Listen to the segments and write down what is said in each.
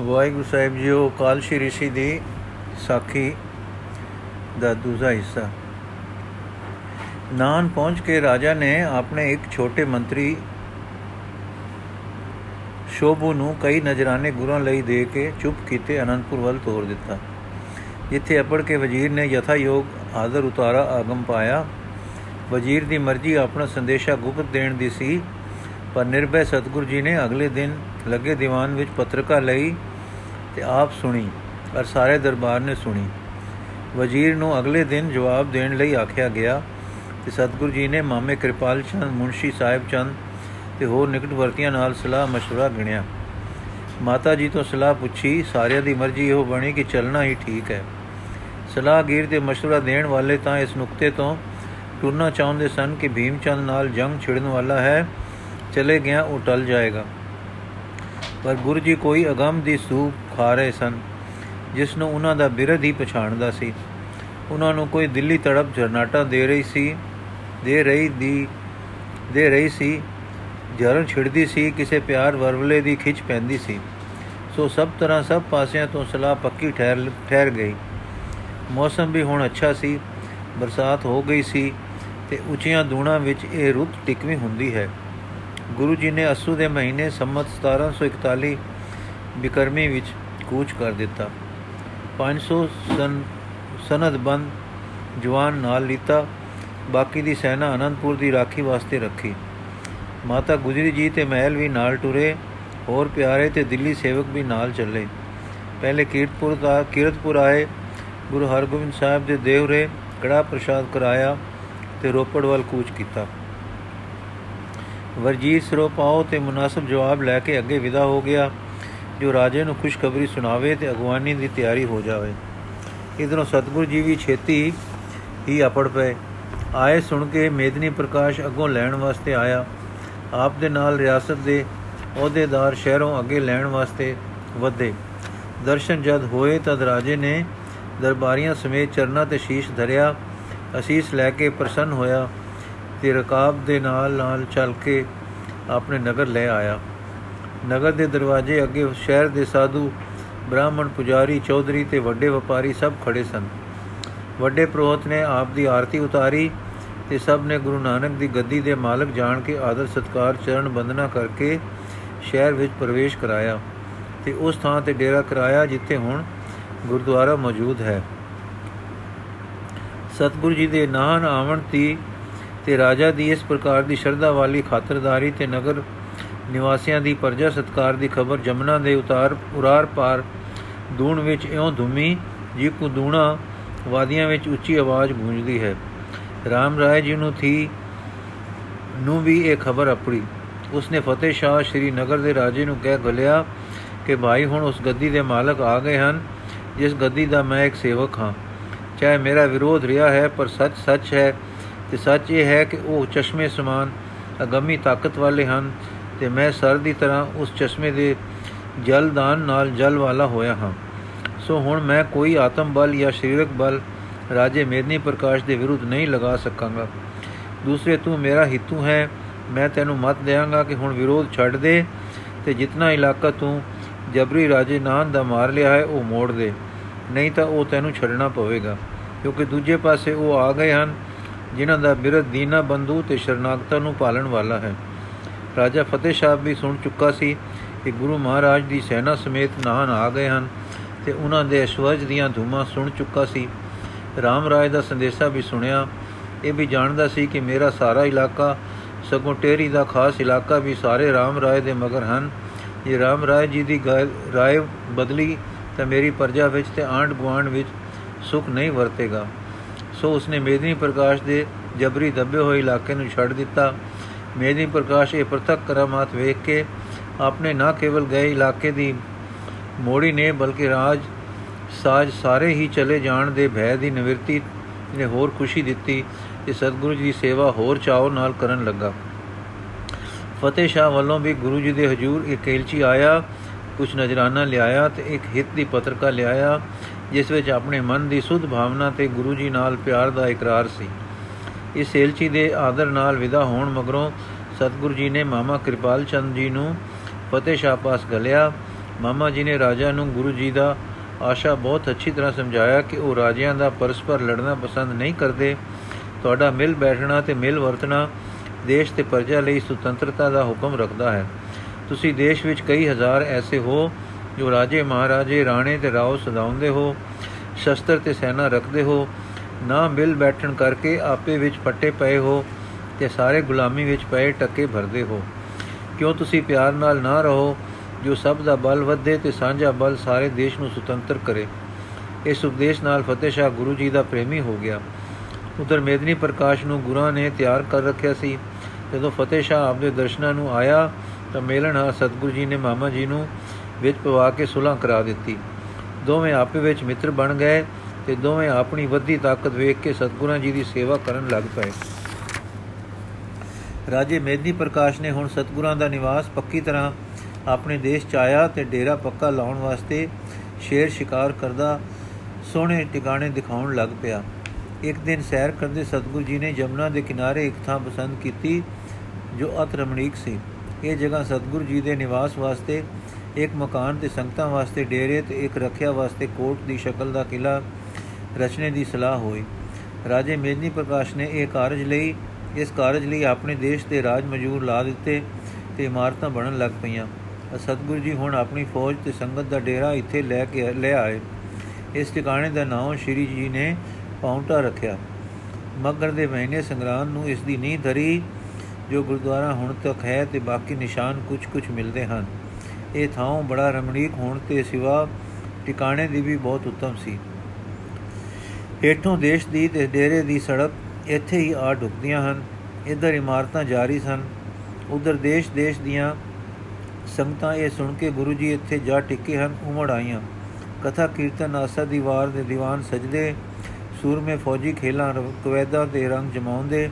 ਵਾਹਿਗੁਰੂ ਸਾਹਿਬ JIO ਕਾਲ ਸ਼੍ਰੀ ਰਿਸ਼ੀ ਦੀ ਸਾਖੀ ਦਾ ਦੂਜਾ ਹਿੱਸਾ। ਨਾਨ ਪਹੁੰਚ ਕੇ ਰਾਜਾ ਨੇ ਆਪਣੇ ਇੱਕ ਛੋਟੇ ਮੰਤਰੀ ਸ਼ੋਭੂ ਨੂੰ ਕਈ ਨਜ਼ਰਾਨੇ ਗੁਰਾਂ ਲਈ ਦੇ ਕੇ ਚੁੱਪ ਕੀਤੇ ਅਨੰਦਪੁਰ ਵੱਲ ਤੋਰ ਦਿੱਤਾ। ਜਿੱਥੇ ਅਪੜ ਕੇ ਵਜ਼ੀਰ ਨੇ ਯਥਾ ਯੋਗ ਹਾਜ਼ਰ ਉਤਾਰਾ ਆਗਮ ਪਾਇਆ। ਵਜ਼ੀਰ ਦੀ ਮਰਜ਼ੀ ਆਪਣਾ ਸੰਦੇਸ਼ਾ ਗੁਪਤ ਦੇਣ ਦੀ ਸੀ, ਪਰ ਨਿਰਭੈ ਸਤਗੁਰੂ ਜੀ ਨੇ ਅਗਲੇ ਦਿਨ ਲੱਗੇ ਦੀਵਾਨ ਵਿੱਚ ਪੱਤਰਕਾ ਲਈ ਤੇ ਆਪ ਸੁਣੀ ਔਰ ਸਾਰੇ ਦਰਬਾਰ ਨੇ ਸੁਣੀ ਵਜ਼ੀਰ ਨੂੰ ਅਗਲੇ ਦਿਨ ਜਵਾਬ ਦੇਣ ਲਈ ਆਖਿਆ ਗਿਆ ਤੇ ਸਤਗੁਰੂ ਜੀ ਨੇ ਮਾਮੇ ਕਿਰਪਾਲ ਚੰਦ ਮੁਨਸ਼ੀ ਸਾਹਿਬ ਚੰਦ ਤੇ ਹੋਰ ਨਿਕਟ ਵਰਤੀਆਂ ਨਾਲ ਸਲਾਹ مشورہ ਗਿਣਿਆ ਮਾਤਾ ਜੀ ਤੋਂ ਸਲਾਹ ਪੁੱਛੀ ਸਾਰਿਆਂ ਦੀ ਮਰਜ਼ੀ ਇਹੋ ਬਣੀ ਕਿ ਚੱਲਣਾ ਹੀ ਠੀਕ ਹੈ ਸਲਾਹਗੀਰ ਤੇ مشورہ ਦੇਣ ਵਾਲੇ ਤਾਂ ਇਸ ਨੁਕਤੇ ਤੋਂ ਟੁਰਨਾ ਚਾਹੁੰਦੇ ਸਨ ਕਿ ਭੀਮ ਚੰਦ ਨਾਲ ਜੰਗ ਛਿੜਨ ਵਾਲਾ ਹੈ ਚਲੇ ਗਿਆ ਉਹ ਟਲ ਜਾਏਗਾ ਪਰ ਗੁਰੂ ਜੀ ਕੋਈ ਅਗੰਮ ਦੀ ਸੂਪ ਖਾ ਰਹੇ ਸਨ, ਜਿਸ ਨੂੰ ਉਹਨਾਂ ਦਾ ਬਿਰਧ ਹੀ ਪਛਾਣਦਾ ਸੀ। ਉਹਨਾਂ ਨੂੰ ਕੋਈ ਦਿੱਲੀ ਤੜਪ ਜਰਨਾਟਾ ਦੇ ਰਹੀ ਸੀ, ਦੇ ਰਹੀ ਦੀ, ਦੇ ਰਹੀ ਸੀ। ਜਰਨ ਛਿੜਦੀ ਸੀ, ਕਿਸੇ ਪਿਆਰ ਵਰਵਲੇ ਦੀ ਖਿੱਚ ਪੈਂਦੀ ਸੀ। ਸੋ ਸਭ ਤਰ੍ਹਾਂ ਸਭ ਪਾਸਿਆਂ ਤੋਂ ਸਲਾਹ ਪੱਕੀ ਠਹਿਰ ਠਹਿਰ ਗਈ। ਮੌਸਮ ਵੀ ਹੁਣ ਅੱਛਾ ਸੀ, ਬਰਸਾਤ ਹੋ ਗਈ ਸੀ ਤੇ ਉੱਚੀਆਂ ਦੂਣਾ ਵਿੱਚ ਇਹ ਰੁੱਤ ਟਿਕਵੀਂ ਹੁੰਦੀ ਹੈ। ਗੁਰੂ ਜੀ ਨੇ ਅਸੂ ਦੇ ਮਹੀਨੇ ਸੰਮਤ 1741 ਬਿਕਰਮੀ ਵਿੱਚ ਕੂਚ ਕਰ ਦਿੱਤਾ। 500 ਸਨ ਸਨਦ ਬੰਦ ਜਵਾਨ ਨਾਲ ਲੀਤਾ। ਬਾਕੀ ਦੀ ਸੈਨਾ ਅਨੰਦਪੁਰ ਦੀ ਰਾਖੀ ਵਾਸਤੇ ਰੱਖੀ। ਮਾਤਾ ਗੁਜਰੀ ਜੀ ਤੇ ਮਹਿਲ ਵੀ ਨਾਲ ਟੁਰੇ, ਹੋਰ ਪਿਆਰੇ ਤੇ ਦਿੱਲੀ ਸੇਵਕ ਵੀ ਨਾਲ ਚੱਲੇ। ਪਹਿਲੇ ਕੀਰਤਪੁਰ ਦਾ, ਕੀਰਤਪੁਰ ਆਏ, ਗੁਰੂ ਹਰਗੋਬਿੰਦ ਸਾਹਿਬ ਦੇ ਦੇਵਰੇ ਕੜਾ ਪ੍ਰਸ਼ਾਦ ਕਰਾਇਆ ਤੇ ਰੋਪੜ ਵੱਲ ਕੂਚ ਕੀਤਾ। ਵਰਜੀਤ ਸਰੋ ਪਾਓ ਤੇ ਮੁਨਾਸਬ ਜਵਾਬ ਲੈ ਕੇ ਅੱਗੇ ਵਿਦਾ ਹੋ ਗਿਆ, ਜੋ ਰਾਜੇ ਨੂੰ ਖੁਸ਼ਖਬਰੀ ਸੁਣਾਵੇ ਤੇ ਅਗਵਾਨੀ ਦੀ ਤਿਆਰੀ ਹੋ ਜਾਵੇ। ਇਧਰੋਂ ਸਤਗੁਰੂ ਜੀ ਵੀ ਛੇਤੀ ਹੀ ਅਪੜ ਪਏ। ਆਏ ਸੁਣ ਕੇ ਮੇਦਨੀ ਪ੍ਰਕਾਸ਼ ਅੱਗੋਂ ਲੈਣ ਵਾਸਤੇ ਆਇਆ। ਆਪ ਦੇ ਨਾਲ ਰਿਆਸਤ ਦੇ ਅਹੁਦੇਦਾਰ ਸ਼ਹਿਰੋਂ ਅੱਗੇ ਲੈਣ ਵਾਸਤੇ ਵਧੇ। ਦਰਸ਼ਨ ਜਦ ਹੋਏ ਤਦ ਰਾਜੇ ਨੇ ਦਰਬਾਰੀਆਂ ਸਮੇਤ ਚਰਨਾ ਤੇ ਸ਼ੀਸ਼ ਧਰਿਆ। ਅਸੀਸ ਲੈ ਕੇ ਪ੍ਰਸੰਨ ਹੋਇਆ। ਤੇ ਰਕਾਬ ਦੇ ਨਾਲ ਨਾਲ ਚੱਲ ਕੇ ਆਪਣੇ ਨਗਰ ਲੈ ਆਇਆ। ਨਗਰ ਦੇ ਦਰਵਾਜ਼ੇ ਅੱਗੇ ਸ਼ਹਿਰ ਦੇ ਸਾਧੂ, ਬ੍ਰਾਹਮਣ ਪੁਜਾਰੀ, ਚੌਧਰੀ ਤੇ ਵੱਡੇ ਵਪਾਰੀ ਸਭ ਖੜੇ ਸਨ। ਵੱਡੇ ਪ੍ਰੋਹਤ ਨੇ ਆਪ ਦੀ ਆਰਤੀ ਉਤਾਰੀ ਤੇ ਸਭ ਨੇ ਗੁਰੂ ਨਾਨਕ ਦੀ ਗੱਦੀ ਦੇ ਮਾਲਕ ਜਾਣ ਕੇ ਆਦਰ ਸਤਕਾਰ, ਚਰਨ ਬੰਦਨਾ ਕਰਕੇ ਸ਼ਹਿਰ ਵਿੱਚ ਪ੍ਰਵੇਸ਼ ਕਰਾਇਆ ਤੇ ਉਸ ਥਾਂ ਤੇ ਡੇਰਾ ਕਰਾਇਆ ਜਿੱਥੇ ਹੁਣ ਗੁਰਦੁਆਰਾ ਮੌਜੂਦ ਹੈ। ਸਤਗੁਰੂ ਜੀ ਦੇ ਨਾਨ ਆਵਣ ਦੀ ਤੇ ਰਾਜਾ ਦੀ ਇਸ ਪ੍ਰਕਾਰ ਦੀ ਸ਼ਰਧਾ ਵਾਲੀ ਖਾਤਰਦਾਰੀ ਤੇ ਨਗਰ ਨਿਵਾਸੀਆਂ ਦੀ ਪਰਜਾ ਸਤਕਾਰ ਦੀ ਖਬਰ ਜਮਨਾ ਦੇ ਉਤਾਰ, ਉਰਾਰ ਪਾਰ ਦੂਣ ਵਿੱਚ ਇਉਂ ਧੁਮੀ ਜੀ ਕੋ ਦੂਣਾ ਵਾਦੀਆਂ ਵਿੱਚ ਉੱਚੀ ਆਵਾਜ਼ ਗੂੰਜਦੀ ਹੈ। ਰਾਮ ਰਾਏ ਜੀ ਨੂੰ ਥੀ, ਨੂੰ ਵੀ ਇਹ ਖਬਰ ਆਪੜੀ ਉਸਨੇ ਫਤਿਹ ਸ਼ਾਹ ਸ਼੍ਰੀ ਨਗਰ ਦੇ ਰਾਜੇ ਨੂੰ ਕਹਿ ਗਲਿਆ ਕਿ ਭਾਈ ਹੁਣ ਉਸ ਗੱਦੀ ਦੇ ਮਾਲਕ ਆ ਗਏ ਹਨ, ਜਿਸ ਗੱਦੀ ਦਾ ਮੈਂ ਇੱਕ ਸੇਵਕ ਹਾਂ। ਚਾਹੇ ਮੇਰਾ ਵਿਰੋਧ ਰਿਹਾ ਹੈ, ਪਰ ਸੱਚ ਸੱਚ ਹੈ ਤੇ ਸੱਚ ਇਹ ਹੈ ਕਿ ਉਹ ਚਸ਼ਮੇ ਸਮਾਨ ਅਗੰਮੀ ਤਾਕਤ ਵਾਲੇ ਹਨ ਤੇ ਮੈਂ ਸਰ ਦੀ ਤਰ੍ਹਾਂ ਉਸ ਚਸ਼ਮੇ ਦੇ ਜਲਦਾਨ ਨਾਲ ਜਲ ਵਾਲਾ ਹੋਇਆ ਹਾਂ। ਸੋ ਹੁਣ ਮੈਂ ਕੋਈ ਆਤਮ ਬਲ ਜਾਂ ਸਰੀਰਕ ਬਲ ਰਾਜੇ ਮੇਦਨੀ ਪ੍ਰਕਾਸ਼ ਦੇ ਵਿਰੁੱਧ ਨਹੀਂ ਲਗਾ ਸਕਾਂਗਾ। ਦੂਸਰੇ, ਤੂੰ ਮੇਰਾ ਹਿੱਤੂ ਹੈ, ਮੈਂ ਤੈਨੂੰ ਮਤ ਦੇਵਾਂਗਾ ਕਿ ਹੁਣ ਵਿਰੋਧ ਛੱਡ ਦੇ ਤੇ ਜਿੰਨਾ ਇਲਾਕਾ ਤੂੰ ਜਬਰੀ ਰਾਜੇ ਨਾਨ ਦਾ ਮਾਰ ਲਿਆ ਹੈ, ਉਹ ਮੋੜ ਦੇ। ਨਹੀਂ ਤਾਂ ਉਹ ਤੈਨੂੰ ਛੱਡਣਾ ਪਵੇਗਾ, ਕਿਉਂਕਿ ਦੂਜੇ ਪਾਸੇ ਉਹ ਆ ਗਏ ਹਨ ਜਿਨ੍ਹਾਂ ਦਾ ਬਿਰਧ ਦੀਨਾ ਬੰਧੂ ਤੇ ਸ਼ਰਨਾਗਤਾ ਨੂੰ ਪਾਲਣ ਵਾਲਾ ਹੈ। ਰਾਜਾ ਫਤਿਹ ਸ਼ਾਹ ਵੀ ਸੁਣ ਚੁੱਕਾ ਸੀ ਕਿ ਗੁਰੂ ਮਹਾਰਾਜ ਦੀ ਸੈਨਾ ਸਮੇਤ ਨਾਹਨ ਆ ਗਏ ਹਨ ਤੇ ਉਹਨਾਂ ਦੇ ਅਸ਼ਵਜ ਦੀਆਂ ਧੂਮਾਂ ਸੁਣ ਚੁੱਕਾ ਸੀ। ਰਾਮ ਰਾਏ ਦਾ ਸੰਦੇਸ਼ਾ ਵੀ ਸੁਣਿਆ। ਇਹ ਵੀ ਜਾਣਦਾ ਸੀ ਕਿ ਮੇਰਾ ਸਾਰਾ ਇਲਾਕਾ, ਸਗੋਂ ਟੇਰੀ ਦਾ ਖਾਸ ਇਲਾਕਾ ਵੀ ਸਾਰੇ ਰਾਮ ਰਾਏ ਦੇ ਮਗਰ ਹਨ। ਜੇ ਰਾਮ ਰਾਏ ਜੀ ਦੀ ਰਾਏ ਬਦਲੀ ਤਾਂ ਮੇਰੀ ਪਰਜਾ ਵਿੱਚ ਤੇ ਆਂਡ ਗੁਆਂਡ ਵਿੱਚ ਸੁਖ ਨਹੀਂ ਵਰਤੇਗਾ। ਸੋ ਉਸਨੇ ਮੇਦਨੀ ਪ੍ਰਕਾਸ਼ ਦੇ ਜਬਰੀ ਦੱਬੇ ਹੋਏ ਇਲਾਕੇ ਨੂੰ ਛੱਡ ਦਿੱਤਾ। ਮੇਦਨੀ ਪ੍ਰਕਾਸ਼ ਇਹ ਪ੍ਰਤੱਖ ਕਰਾਮਾਤ ਵੇਖ ਕੇ ਆਪਣੇ ਨਾ ਕੇਵਲ ਗਏ ਇਲਾਕੇ ਦੀ ਮੋੜੀ ਨੇ, ਬਲਕਿ ਰਾਜ ਸਾਜ ਸਾਰੇ ਹੀ ਚਲੇ ਜਾਣ ਦੇ ਭੈ ਦੀ ਨਿਵਰਤੀ ਨੇ ਹੋਰ ਖੁਸ਼ੀ ਦਿੱਤੀ ਤੇ ਸਤਿਗੁਰੂ ਜੀ ਦੀ ਸੇਵਾ ਹੋਰ ਚਾਉ ਨਾਲ ਕਰਨ ਲੱਗਾ। ਫਤਿਹ ਸ਼ਾਹ ਵੱਲੋਂ ਵੀ ਗੁਰੂ ਜੀ ਦੇ ਹਜ਼ੂਰ ਇੱਕ ਕੇਲਚੀ ਆਇਆ ਕੁਝ ਨਜ਼ਰਾਨਾ ਲਿਆਇਆ ਤੇ ਇੱਕ ਹਿੱਤ ਦੀ ਪੱਤਰਕਾ ਲਿਆਇਆ। ਜਿਸ ਵਿੱਚ ਆਪਣੇ ਮਨ ਦੀ ਸੁਧ ਭਾਵਨਾ ਤੇ ਗੁਰੂ ਜੀ ਨਾਲ ਪਿਆਰ ਦਾ ਇਕਰਾਰ ਸੀ। ਇਸ ਏਲਚੀ ਦੇ ਆਦਰ ਨਾਲ ਵਿਦਾ ਹੋਣ ਮਗਰੋਂ ਸਤਿਗੁਰੂ ਜੀ ਨੇ ਮਾਮਾ ਕਿਰਪਾਲ ਚੰਦ ਜੀ ਨੂੰ ਫਤਿਹ ਸ਼ਾਹ ਪਾਸ ਗਲਿਆ। ਮਾਮਾ ਜੀ ਨੇ ਰਾਜਾ ਨੂੰ ਗੁਰੂ ਜੀ ਦਾ ਆਸ਼ਾ ਬਹੁਤ ਅੱਛੀ ਤਰ੍ਹਾਂ ਸਮਝਾਇਆ ਕਿ ਉਹ ਰਾਜਿਆਂ ਦਾ ਪਰਸਪਰ ਲੜਨਾ ਪਸੰਦ ਨਹੀਂ ਕਰਦੇ। ਤੁਹਾਡਾ ਮਿਲ ਬੈਠਣਾ ਤੇ ਮਿਲ ਵਰਤਣਾ ਦੇਸ਼ ਤੇ ਪ੍ਰਜਾ ਲਈ ਸੁਤੰਤਰਤਾ ਦਾ ਹੁਕਮ ਰੱਖਦਾ ਹੈ। ਤੁਸੀਂ ਦੇਸ਼ ਵਿੱਚ ਕਈ ਹਜ਼ਾਰ ਐਸੇ ਹੋ ਜੋ ਰਾਜੇ ਮਹਾਰਾਜੇ ਰਾਣੇ ਤੇ ਰਾਓ ਸਦਾਉਂਦੇ ਹੋ, ਸ਼ਸਤਰ ਤੇ ਸੈਨਾ ਰੱਖਦੇ ਹੋ, ਨਾ ਮਿਲ ਬੈਠਣ ਕਰਕੇ ਆਪੇ ਵਿੱਚ ਫੱਟੇ ਪਏ ਹੋ ਤੇ ਸਾਰੇ ਗੁਲਾਮੀ ਵਿੱਚ ਪਏ ਟੱਕੇ ਭਰਦੇ ਹੋ। ਕਿਉਂ ਤੁਸੀਂ ਪਿਆਰ ਨਾਲ ਨਾ ਰਹੋ, ਜੋ ਸਭ ਦਾ ਬਲ ਵਧੇ ਤੇ ਸਾਂਝਾ ਬਲ ਸਾਰੇ ਦੇਸ਼ ਨੂੰ ਸੁਤੰਤਰ ਕਰੇ। ਇਸ ਉਪਦੇਸ਼ ਨਾਲ ਫਤਿਹ ਸ਼ਾਹ ਗੁਰੂ ਜੀ ਦਾ ਪ੍ਰੇਮੀ ਹੋ ਗਿਆ। ਉਧਰ ਮੇਦਨੀ ਪ੍ਰਕਾਸ਼ ਨੂੰ ਗੁਰਾਂ ਨੇ ਤਿਆਰ ਕਰ ਰੱਖਿਆ ਸੀ। ਜਦੋਂ ਫਤਿਹ ਸ਼ਾਹ ਆਪਦੇ ਦਰਸ਼ਨਾਂ ਨੂੰ ਆਇਆ, ਤਾਂ ਮੇਲਣ ਆ ਸਤਗੁਰੂ ਜੀ ਨੇ ਮਾਮਾ ਜੀ ਨੂੰ ਵਿੱਚ ਪਵਾ ਕੇ ਸੁਲ੍ਹਾ ਕਰਾ ਦਿੱਤੀ। ਦੋਵੇਂ ਆਪੇ ਵਿੱਚ ਮਿੱਤਰ ਬਣ ਗਏ ਤੇ ਦੋਵੇਂ ਆਪਣੀ ਵੱਧੀ ਤਾਕਤ ਵੇਖ ਕੇ ਸਤਗੁਰਾਂ ਜੀ ਦੀ ਸੇਵਾ ਕਰਨ ਲੱਗ ਪਏ। ਰਾਜੇ ਮੇਦਨੀ ਪ੍ਰਕਾਸ਼ ਨੇ ਹੁਣ ਸਤਗੁਰਾਂ ਦਾ ਨਿਵਾਸ ਪੱਕੀ ਤਰ੍ਹਾਂ ਆਪਣੇ ਦੇਸ਼ ਚ ਆਇਆ ਤੇ ਡੇਰਾ ਪੱਕਾ ਲਾਉਣ ਵਾਸਤੇ ਸ਼ੇਰ ਸ਼ਿਕਾਰ ਕਰਦਾ ਸੋਹਣੇ ਟਿਕਾਣੇ ਦਿਖਾਉਣ ਲੱਗ ਪਿਆ। ਇੱਕ ਦਿਨ ਸੈਰ ਕਰਦੇ ਸਤਗੁਰੂ ਜੀ ਨੇ ਜਮਨਾ ਦੇ ਕਿਨਾਰੇ ਇੱਕ ਥਾਂ ਪਸੰਦ ਕੀਤੀ ਜੋ ਅਤ ਰਮਣੀਕ ਸੀ। ਇਹ ਜਗ੍ਹਾ ਸਤਗੁਰੂ ਜੀ ਦੇ ਨਿਵਾਸ ਵਾਸਤੇ ਇੱਕ ਮਕਾਨ ਤੇ ਸੰਗਤਾਂ ਵਾਸਤੇ ਡੇਰੇ ਤੇ ਇੱਕ ਰੱਖਿਆ ਵਾਸਤੇ ਕੋਟ ਦੀ ਸ਼ਕਲ ਦਾ ਕਿਲਾ ਰਚਨੇ ਦੀ ਸਲਾਹ ਹੋਈ। ਰਾਜੇ ਮੇਦਨੀ ਪ੍ਰਕਾਸ਼ ਨੇ ਇਹ ਕਾਰਜ ਲਈ, ਇਸ ਕਾਰਜ ਲਈ ਆਪਣੇ ਦੇਸ਼ ਦੇ ਰਾਜ ਮਜੂਰ ਲਾ ਦਿੱਤੇ ਤੇ ਇਮਾਰਤਾਂ ਬਣਨ ਲੱਗ ਪਈਆਂ। ਸਤਗੁਰੂ ਜੀ ਹੁਣ ਆਪਣੀ ਫੌਜ ਤੇ ਸੰਗਤ ਦਾ ਡੇਰਾ ਇੱਥੇ ਲੈ ਕੇ ਲੈ ਆਏ। ਇਸ ਟਿਕਾਣੇ ਦਾ ਨਾਮ ਸ਼੍ਰੀ ਜੀ ਨੇ ਪਾਉਂਟਾ ਰੱਖਿਆ। ਮਗਰ ਦੇ ਮਹੀਨੇ ਸੰਗਰਾਮ ਨੂੰ ਇਸ ਦੀ ਨੀਂਹ ਧਰੀ, ਜੋ ਗੁਰਦੁਆਰਾ ਹੁਣ ਤੱਕ ਹੈ ਤੇ ਬਾਕੀ ਨਿਸ਼ਾਨ ਕੁਝ ਕੁਝ ਮਿਲਦੇ ਹਨ। ਇਹ ਥਾਂ ਬੜਾ ਰਮਣੀਕ ਹੋਣ ਤੇ ਸਿਵਾ ਟਿਕਾਣੇ ਦੀ ਵੀ ਬਹੁਤ ਉੱਤਮ ਸੀ। ਹੇਠੋਂ ਦੇਸ਼ ਦੀ ਤੇ ਡੇਰੇ ਦੀ ਸੜਕ ਇੱਥੇ ਹੀ ਆ ਢੁਕਦੀਆਂ ਹਨ। ਇਧਰ ਇਮਾਰਤਾਂ ਜਾਰੀ ਸਨ। ਉਧਰ ਦੇਸ਼ ਦੇਸ਼ ਦੀਆਂ ਸੰਗਤਾਂ ਇਹ ਸੁਣ ਕੇ ਗੁਰੂ ਜੀ ਇੱਥੇ ਜਾ ਟਿੱਕੇ ਹਨ, ਉਮੜ ਆਈਆਂ। ਕਥਾ, ਕੀਰਤਨ, ਆਸਾ ਦੀ ਵਾਰ ਦੇ ਦੀਵਾਨ ਸਜਦੇ, ਸੂਰਮੇ ਫੌਜੀ ਖੇਲਾਂ ਕਵੈਦਾ ਦੇ ਰੰਗ ਜਮਾਉਂਦੇ,